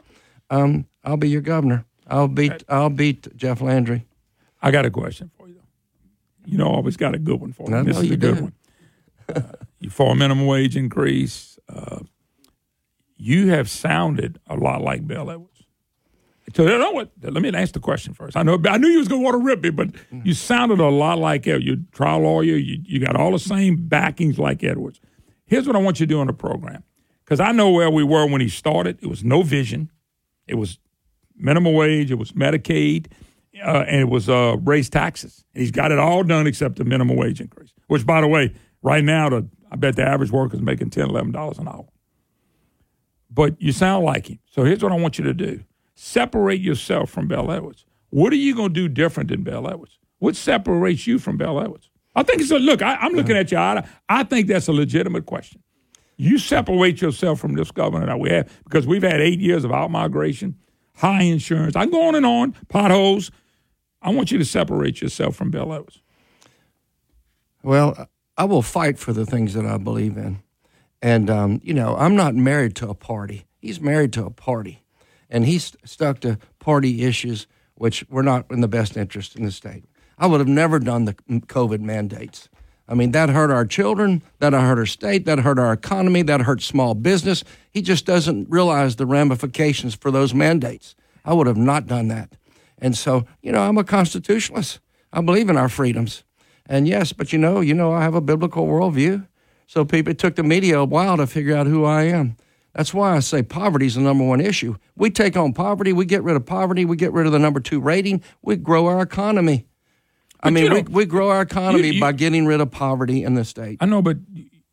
Um, I'll be your governor. I'll beat. I'll beat Jeff Landry. I got a question for you. You know, I always got a good one for you. This is a good one. Uh, you for a minimum wage increase. Uh, you have sounded a lot like Bel Edwards. So you know what? Let me ask the question first. I know I knew you was going to want to rip me, but you sounded a lot like Ed. You're a trial lawyer. You, you got all the same backings like Edwards. Here's what I want you to do on the program, because I know where we were when he started. It was no vision. It was minimum wage. It was Medicaid, uh, and it was uh, taxes. And he's got it all done except the minimum wage increase. Which, by the way, right now, the I bet the average worker is making ten, eleven dollars an hour. But you sound like him. So here's what I want you to do: separate yourself from Bel Edwards. What are you going to do different than Bel Edwards? What separates you from Bel Edwards? I think it's a look. I, I'm looking at you. I, I think that's a legitimate question. You separate yourself from this governor that we have because we've had eight years of out migration, high insurance. I can go on and on, potholes. I want you to separate yourself from Bel Edwards. Well, I will fight for the things that I believe in. And, um, you know, I'm not married to a party. He's married to a party. And he's stuck to party issues which were not in the best interest in the state. I would have never done the COVID mandates. I mean, that hurt our children, that hurt our state, that hurt our economy, that hurt small business. He just doesn't realize the ramifications for those mandates. I would have not done that. And so, you know, I'm a constitutionalist. I believe in our freedoms. And yes, but you know, you know, I have a biblical worldview. So people it took the media a while to figure out who I am. That's why I say poverty is the number one issue. We take on poverty, we get rid of poverty, we get rid of the number two rating, we grow our economy. I mean, we, we grow our economy you- you- by getting rid of poverty in the state. I know, but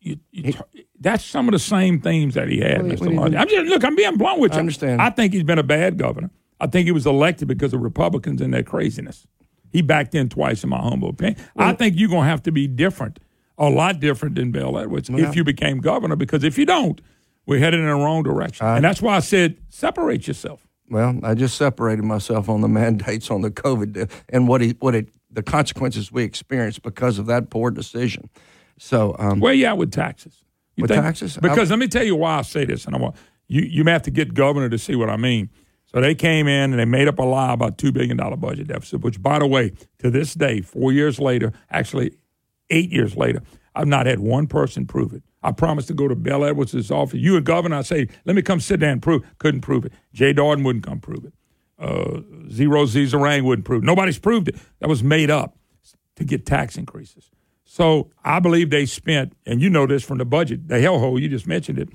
you, you, that's some of the same themes that he had, What Mr. what do you Lundy. think? I'm just look. I'm being blunt with you. I understand. I think he's been a bad governor. I think he was elected because of Republicans and their craziness. He backed in twice, in my humble opinion. I think you're going to have to be different, a lot different than Bel Edwards, Well, if you became governor. Because if you don't, we're headed in the wrong direction. and that's why I said separate yourself. Well, I just separated myself on the mandates on the COVID and what he, what it, the consequences we experienced because of that poor decision. So, um, Where you at with taxes? You With think- taxes? Because let me tell you why I say this, and I want you. You may have to get governor to see what I mean. So they came in and they made up a lie about two billion dollar budget deficit. Which, by the way, to this day, four years later, actually eight years later, I've not had one person prove it. I promised to go to Bel Edwards' office. You and governor, I say, let me come sit down and prove. Couldn't prove it. Jay Dardenne wouldn't come prove it. Uh, Zero Z Zarang wouldn't prove. it. Nobody's proved it. That was made up to get tax increases. So I believe they spent, and you know this from the budget, the hellhole you just mentioned it.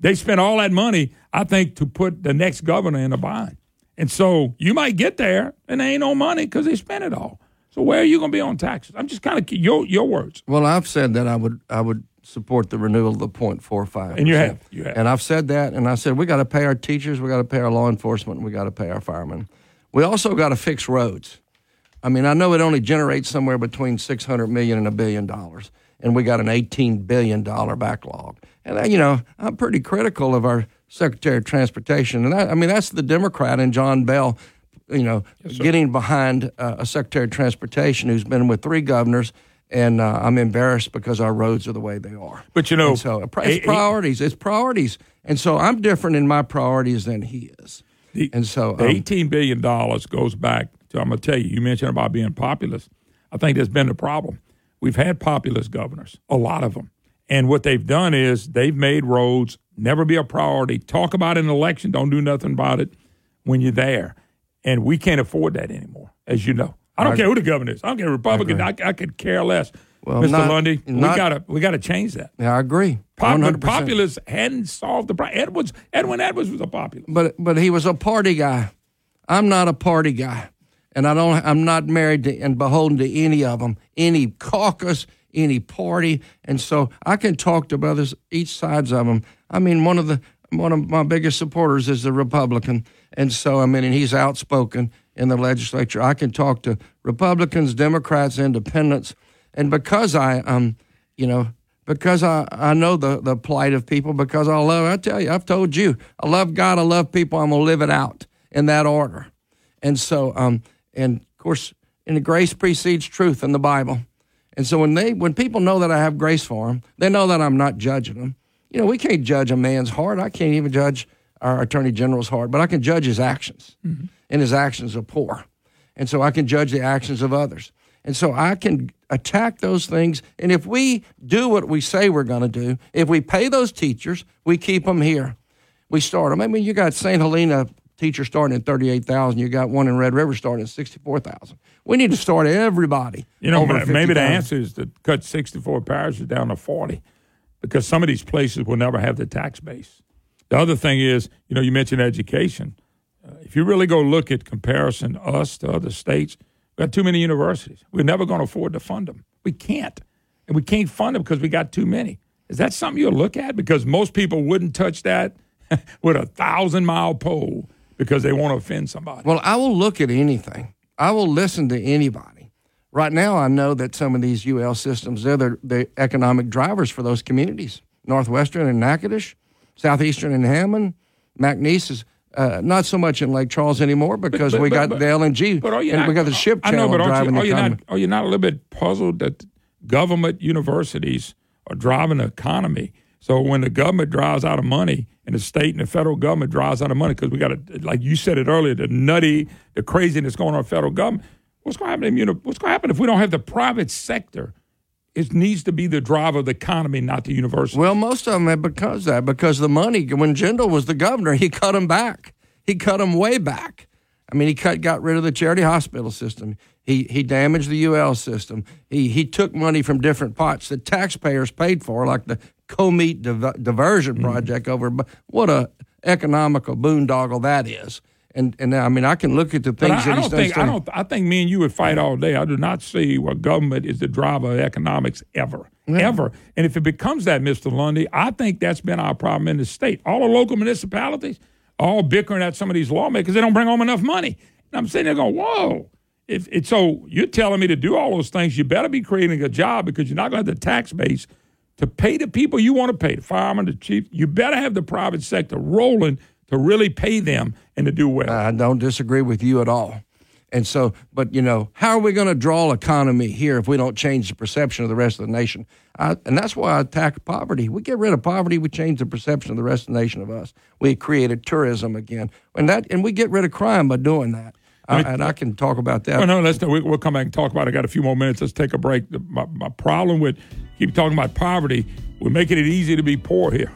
They spent all that money, I think, to put the next governor in a bind. And so you might get there, and there ain't no money because they spent it all. So where are you going to be on taxes? I'm just kind of your your words. Well, I've said that I would I would support the renewal of the 0.45. And you have, you have. And I've said that, and I said we got to pay our teachers, we got to pay our law enforcement, and we got to pay our firemen. We also got to fix roads. I mean, I know it only generates somewhere between 600 million and a billion dollars, and we got an 18 billion dollar backlog. And you know, I'm pretty critical of our Secretary of Transportation, and that, I mean that's the Democrat and John Bel, you know, getting behind uh, a Secretary of Transportation who's been with three governors. And uh, I'm embarrassed because our roads are the way they are. But you know, And so uh, it's priorities. It's priorities, and so I'm different in my priorities than he is. and so The um, eighteen billion dollars goes back to I'm going to tell you. You mentioned about being populist. I think that's been the problem. We've had populist governors, a lot of them, and what they've done is they've made roads never be a priority. Talk about an election, don't do nothing about it when you're there, and we can't afford that anymore, as you know. I don't I- care who the governor is. I don't care Republican. I, I could care less. Well, Mr. not- Lundy, we gotta we gotta change that. yeah, I agree. Pop- 100%. populists hadn't solved the problem. Edwards, Edwin Edwards was a populist. but but he was a party guy. I'm not a party guy, and I don't. I'm not married to and beholden to any of them, any caucus, any party, and so I can talk to brothers each sides of them. I mean, one of the one of my biggest supporters is the Republican, and so I mean, and he's outspoken in the legislature. I can talk to Republicans, Democrats, Independents, and because I um, you know, because I, I know the, the plight of people, because I love, I tell you, I've told you, I love God, I love people, I'm going to live it out in that order. And so, um, and of course, in the grace precedes truth in the Bible. And so when they, when people know that I have grace for them, they know that I'm not judging them. You know, we can't judge a man's heart. I can't even judge our attorney general's heart, but I can judge his actions. Mm-hmm. And his actions are poor. And so I can judge the actions of others. And so I can attack those things. And if we do what we say we're going to do, if we pay those teachers, we keep them here. We start them. I mean, you got St. Helena teacher starting at 38,000. You got one in Red River starting at 64,000. We need to start everybody. You know, maybe the answer is to cut 64 parishes down to 40 because some of these places will never have the tax base. The other thing is, you know, you mentioned education. Uh, if you really go look at comparison us to other states, we got too many universities. We're never going to afford to fund them. We can't. And we can't fund them because we got too many. Is that something you'll look at? Because most people wouldn't touch that with a thousand mile pole because they want to offend somebody. Well, I will look at anything. I will listen to anybody. Right now, I know that some of these UL systems, they're the, the economic drivers for those communities. Northwestern and Natchitoches, Southeastern and Hammond, McNeese is uh, not so much in Lake Charles anymore because but, but, we got but, the LNG but and not, we got the ship channel I know, but driving you, are, you not, are you not a little bit puzzled that government universities are driving the economy? So when the government drives out of money and the state and the federal government drives out of money because we got to, like you said it earlier, the nutty, the craziness going on in the federal government. What's going to happen? In, what's going to happen if we don't have the private sector? It needs to be the driver of the economy, not the university. Well, most of them have because that because the money when Jindal was the governor, he cut them back. He cut them way back. I mean, he cut, got rid of the charity hospital system. He he damaged the UL system. He he took money from different pots that taxpayers paid for, like the Comite div- diversion mm-hmm. project mm-hmm. over. What a economical boondoggle that is. And and I mean, I can look at the things I, that I don't think I don't. I think me and you would fight all day. I do not see where government is the driver of economics ever, yeah. ever. And if it becomes that, Mr. Lundy, I think that's been our problem in the state. All the local municipalities all bickering at some of these lawmakers. They don't bring home enough money. And I'm sitting there going, whoa. If, if, so you're telling me to do all those things, you better be creating a job because you're not going to have the tax base to pay the people you want to pay, the firemen, the chief. You better have the private sector rolling to really pay them and to do well. I don't disagree with you at all. And so, but you know, how are we going to draw economy here if we don't change the perception of the rest of the nation? I, and that's why I attack poverty. We get rid of poverty, we change the perception of the rest of the nation of us. We created tourism again, and that, and we get rid of crime by doing that. I, and I can talk about that. Well, no, let's we, will come back and talk about. it. I got a few more minutes. Let's take a break. My, my problem with keep talking about poverty, we're making it easy to be poor here,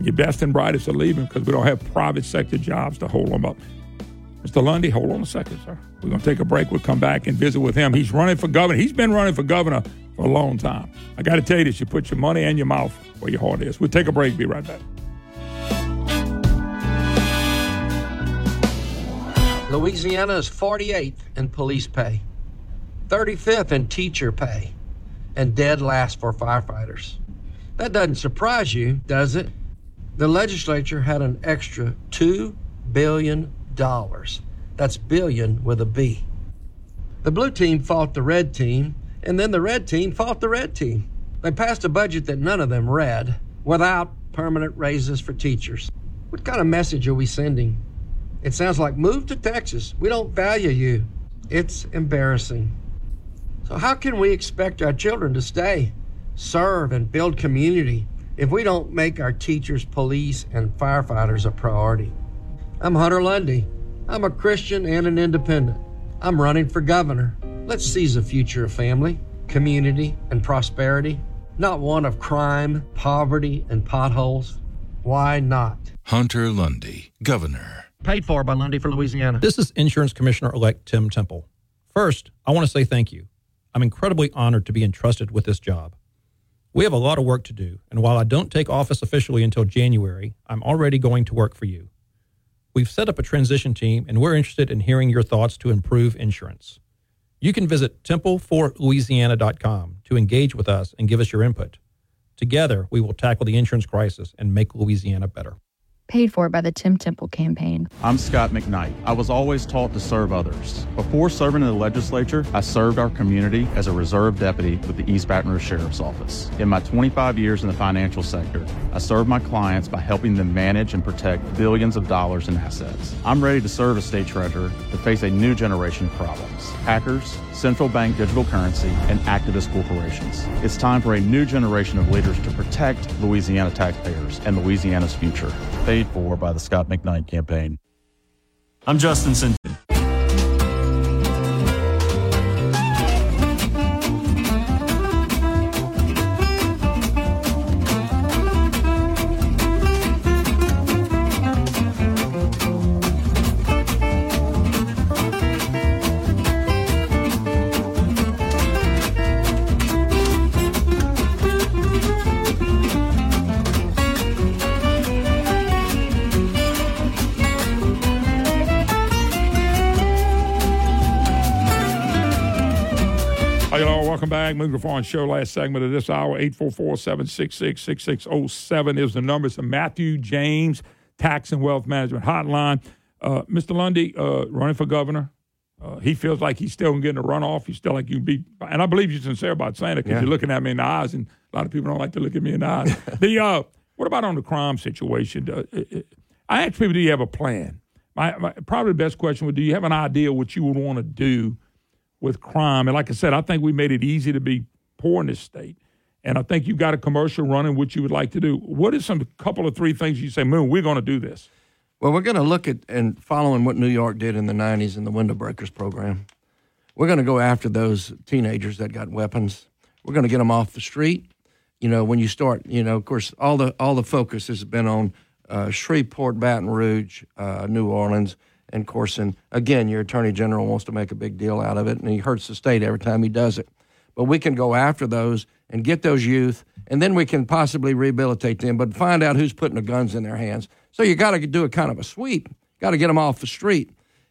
your best and brightest are leaving because we don't have private sector jobs to hold them up. Mr. Lundy, hold on a second, sir. We're going to take a break. We'll come back and visit with him. He's running for governor. He's been running for governor for a long time. I got to tell you this you put your money and your mouth where your heart is. We'll take a break. Be right back. Louisiana is 48th in police pay, 35th in teacher pay, and dead last for firefighters. That doesn't surprise you, does it? The legislature had an extra $2 billion. That's billion with a B. The blue team fought the red team, and then the red team fought the red team. They passed a budget that none of them read without permanent raises for teachers. What kind of message are we sending? It sounds like move to Texas. We don't value you. It's embarrassing. So, how can we expect our children to stay, serve, and build community if we don't make our teachers, police, and firefighters a priority? I'm Hunter Lundy. I'm a Christian and an independent. I'm running for governor. Let's seize a future of family, community, and prosperity, not one of crime, poverty, and potholes. Why not? Hunter Lundy, governor. Paid for by Lundy for Louisiana. This is Insurance Commissioner elect Tim Temple. First, I want to say thank you. I'm incredibly honored to be entrusted with this job. We have a lot of work to do, and while I don't take office officially until January, I'm already going to work for you. We've set up a transition team and we're interested in hearing your thoughts to improve insurance. You can visit templeforlouisiana.com to engage with us and give us your input. Together, we will tackle the insurance crisis and make Louisiana better. Paid for by the Tim Temple campaign. I'm Scott McKnight. I was always taught to serve others. Before serving in the legislature, I served our community as a reserve deputy with the East Baton Rouge Sheriff's Office. In my 25 years in the financial sector, I served my clients by helping them manage and protect billions of dollars in assets. I'm ready to serve as state treasurer to face a new generation of problems hackers, central bank digital currency, and activist corporations. It's time for a new generation of leaders to protect Louisiana taxpayers and Louisiana's future. Paid for by the Scott McKnight campaign. I'm Justin Sinton. Moon Griffon Show. Last segment of this hour, 844-766-6607 is the number. It's the Matthew James Tax and Wealth Management Hotline. Uh, Mr. Lundy, uh, running for governor. Uh, he feels like he's still getting a runoff. He's still like you beat, and I believe you're sincere about saying it because Yeah. you're looking at me in the eyes, and a lot of people don't like to look at me in the eyes. the uh, what about on the crime situation? Uh, uh, uh, I ask people, do you have a plan? My, my probably the best question would, do you have an idea what you would want to do with crime? And like I said, I think we made it easy to be poor in this state, and I think you've got a commercial running what you would like to do. What is some couple of three things you say, Moon? We're going to do this. Well, we're going to look at and following what New York did in the 90s in the Window Breakers program. We're going to go after those teenagers that got weapons. We're going to get them off the street. You know, when you start, you know, of course, all the all the focus has been on uh, Shreveport, Baton Rouge, uh, New Orleans, and Corson, again, your Attorney General wants to make a big deal out of it, and he hurts the state every time he does it. But we can go after those and get those youth, and then we can possibly rehabilitate them, but find out who's putting the guns in their hands. So you got to do a kind of a sweep. Got to get them off the street.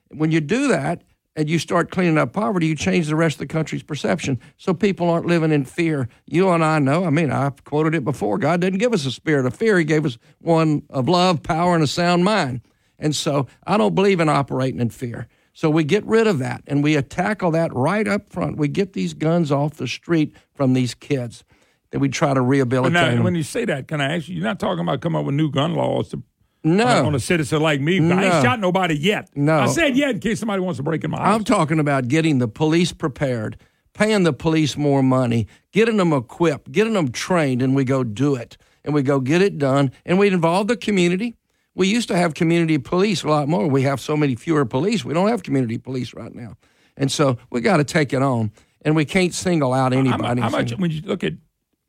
When you do that and you start cleaning up poverty, you change the rest of the country's perception so people aren't living in fear. You and I know, I mean, I've quoted it before God didn't give us a spirit of fear, He gave us one of love, power, and a sound mind. And so I don't believe in operating in fear. So we get rid of that and we tackle that right up front. We get these guns off the street from these kids. Then we try to rehabilitate now, them. when you say that, can I ask you? You're not talking about coming up with new gun laws to No. on, on a citizen like me. I ain't shot nobody yet. No. I said yet in case somebody wants to break in my house. I'm talking about getting the police prepared, paying the police more money, getting them equipped, getting them trained, and we go do it. And we go get it done. And we involve the community. We used to have community police a lot more. We have so many fewer police. We don't have community police right now. And so we got to take it on. And we can't single out anybody. how much? When you look at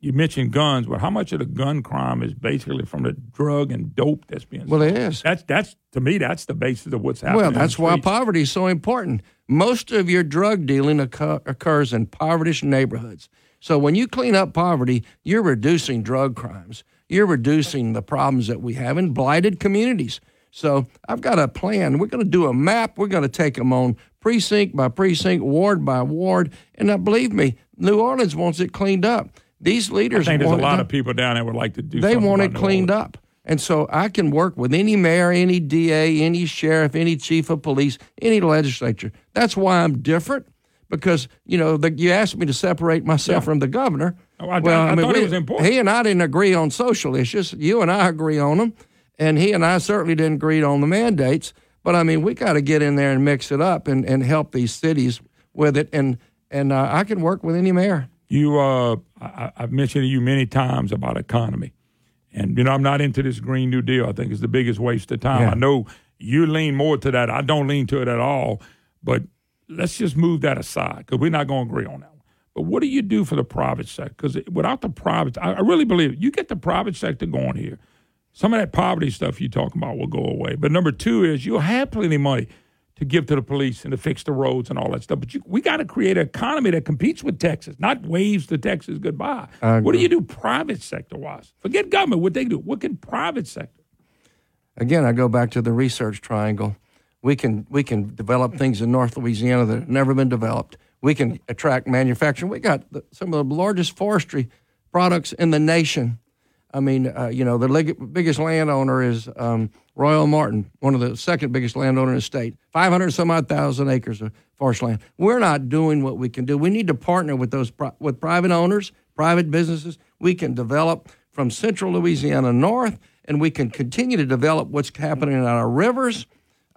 you mentioned guns, but how much of the gun crime is basically from the drug and dope that's being? Well, it is. That's that's to me that's the basis of what's happening. Well, that's why poverty is so important. Most of your drug dealing occur, occurs in impoverished neighborhoods. So when you clean up poverty, you're reducing drug crimes. You're reducing the problems that we have in blighted communities. So I've got a plan. We're going to do a map. We're going to take them on precinct by precinct, ward by ward. And now, believe me, New Orleans wants it cleaned up. These leaders. I think there's a lot of people down there would like to do. They want it cleaned up. And so I can work with any mayor, any DA, any sheriff, any chief of police, any legislature. That's why I'm different because, you know, the, you asked me to separate myself from the governor. Oh, I- I thought it was important. He and I didn't agree on social issues. You and I agree on them. And he and I certainly didn't agree on the mandates. But I mean, we got to get in there and mix it up and, and help these cities with it. And, and uh, I can work with any mayor. You, uh, I, I've mentioned to you many times about economy, and you know I'm not into this Green New Deal. I think it's the biggest waste of time. Yeah. I know you lean more to that. I don't lean to it at all. But let's just move that aside because we're not going to agree on that. But what do you do for the private sector? Because without the private, I, I really believe it. you get the private sector going here. Some of that poverty stuff you're talking about will go away. But number two is you'll have plenty of money to give to the police and to fix the roads and all that stuff. But you, we got to create an economy that competes with Texas, not waves to Texas goodbye. What do you do private sector wise? Forget government, what they do. What can private sector? again, I go back to the research triangle. We can we can develop things in North Louisiana that have never been developed. We can attract manufacturing. We got the, some of the largest forestry products in the nation. I mean, uh, you know, the leg- biggest landowner is um, Roy O. Martin, one of the second biggest landowner in the state, 500 some odd thousand acres of forest land. We're not doing what we can do. We need to partner with those pri- with private owners, private businesses. We can develop from central Louisiana north, and we can continue to develop what's happening in our rivers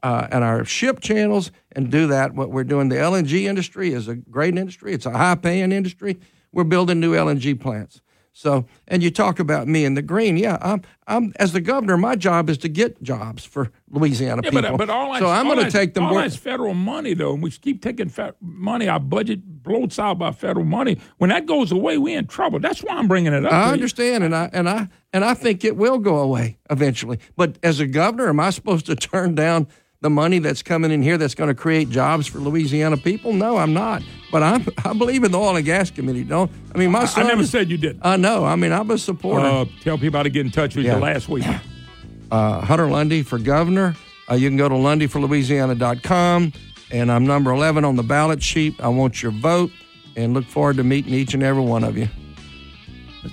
uh, and our ship channels and do that. What we're doing, the LNG industry is a great industry. It's a high paying industry. We're building new LNG plants. So, and you talk about me and the green. Yeah, I'm, I'm as the governor. My job is to get jobs for Louisiana Yeah, people. but, but all so that's, I'm going to take them. All that's federal money, though, and we keep taking fe- money. Our budget bloats out by federal money. When that goes away, we're in trouble. That's why I'm bringing it up. I you. understand, and I and I and I think it will go away eventually. But as a governor, am I supposed to turn down the money that's coming in here that's going to create jobs for Louisiana people? No, I'm not. But I'm I believe in the oil and gas committee. Don't I mean my I- I never is- said you did. I know. I mean I'm a supporter. Uh, tell people how to get in touch with Yeah. you last week. uh, Hunter Lundy for governor. Uh, you can go to lundyforlouisiana.com, and I'm number 11 on the ballot sheet. I want your vote, and look forward to meeting each and every one of you.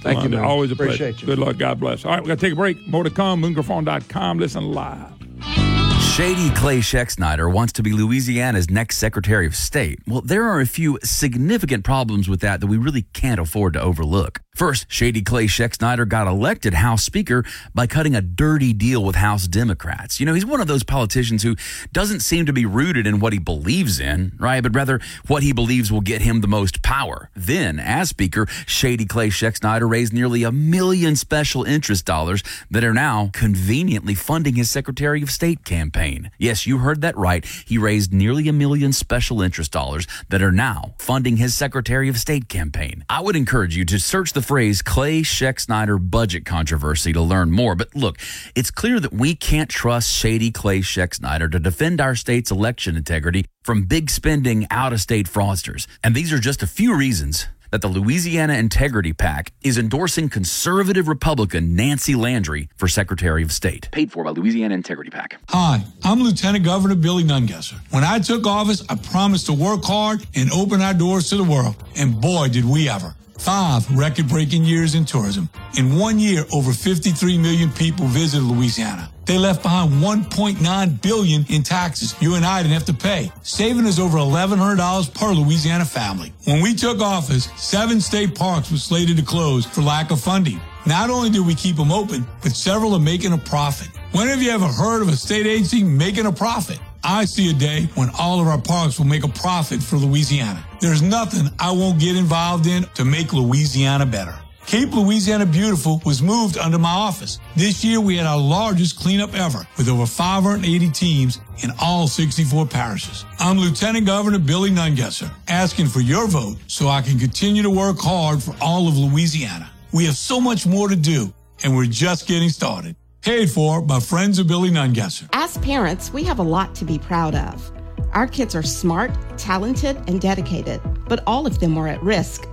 Thank you, man. Always a Appreciate pleasure. you. Good luck. God bless. All right, we're going to take a break. More to come. Moongriffon.com. Listen live. Shady Clay Scheck wants to be Louisiana's next Secretary of State. Well, there are a few significant problems with that that we really can't afford to overlook. First, Shady Clay Scheck got elected House Speaker by cutting a dirty deal with House Democrats. You know, he's one of those politicians who doesn't seem to be rooted in what he believes in, right? But rather what he believes will get him the most power. Then, as Speaker, Shady Clay Scheck raised nearly a million special interest dollars that are now conveniently funding his Secretary of State campaign. Yes, you heard that right. He raised nearly a million special interest dollars that are now funding his Secretary of State campaign. I would encourage you to search the phrase Clay Schexnayder budget controversy to learn more. But look, it's clear that we can't trust shady Clay Schexnayder to defend our state's election integrity from big spending out of state fraudsters. And these are just a few reasons that the Louisiana Integrity PAC is endorsing conservative Republican Nancy Landry for Secretary of State. Paid for by Louisiana Integrity PAC. Hi, I'm Lieutenant Governor Billy Nungesser. When I took office, I promised to work hard and open our doors to the world. And boy, did we ever. Five record breaking years in tourism. In one year, over 53 million people visited Louisiana. They left behind 1.9 billion in taxes you and I didn't have to pay, saving us over $1,100 per Louisiana family. When we took office, seven state parks were slated to close for lack of funding. Not only do we keep them open, but several are making a profit. When have you ever heard of a state agency making a profit? I see a day when all of our parks will make a profit for Louisiana. There's nothing I won't get involved in to make Louisiana better. Keep Louisiana Beautiful was moved under my office. This year we had our largest cleanup ever with over 580 teams in all 64 parishes. I'm Lieutenant Governor Billy Nungesser asking for your vote so I can continue to work hard for all of Louisiana. We have so much more to do and we're just getting started. Paid for by friends of Billy Nungesser. As parents, we have a lot to be proud of. Our kids are smart, talented, and dedicated, but all of them are at risk.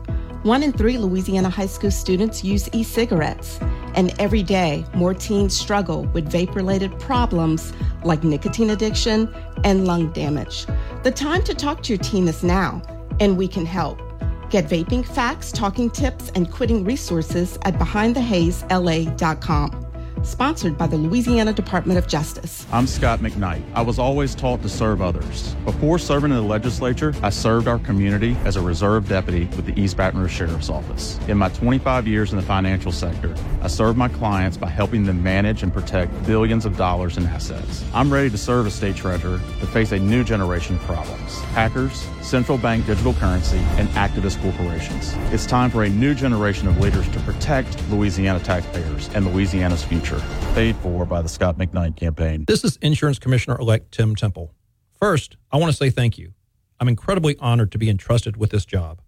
One in three Louisiana high school students use e cigarettes, and every day more teens struggle with vape related problems like nicotine addiction and lung damage. The time to talk to your teen is now, and we can help. Get vaping facts, talking tips, and quitting resources at BehindTheHazeLA.com. Sponsored by the Louisiana Department of Justice. I'm Scott McKnight. I was always taught to serve others. Before serving in the legislature, I served our community as a reserve deputy with the East Baton Rouge Sheriff's Office. In my 25 years in the financial sector, I served my clients by helping them manage and protect billions of dollars in assets. I'm ready to serve as state treasurer to face a new generation of problems hackers, central bank digital currency, and activist corporations. It's time for a new generation of leaders to protect Louisiana taxpayers and Louisiana's future. Paid for by the Scott McKnight campaign. This is Insurance Commissioner elect Tim Temple. First, I want to say thank you. I'm incredibly honored to be entrusted with this job.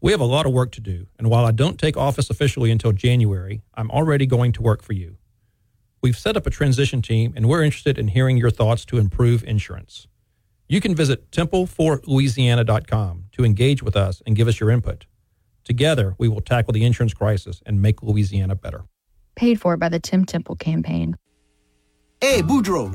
We have a lot of work to do, and while I don't take office officially until January, I'm already going to work for you. We've set up a transition team, and we're interested in hearing your thoughts to improve insurance. You can visit templeforlouisiana.com to engage with us and give us your input. Together, we will tackle the insurance crisis and make Louisiana better. Paid for by the Tim Temple campaign. Hey, Boudreaux,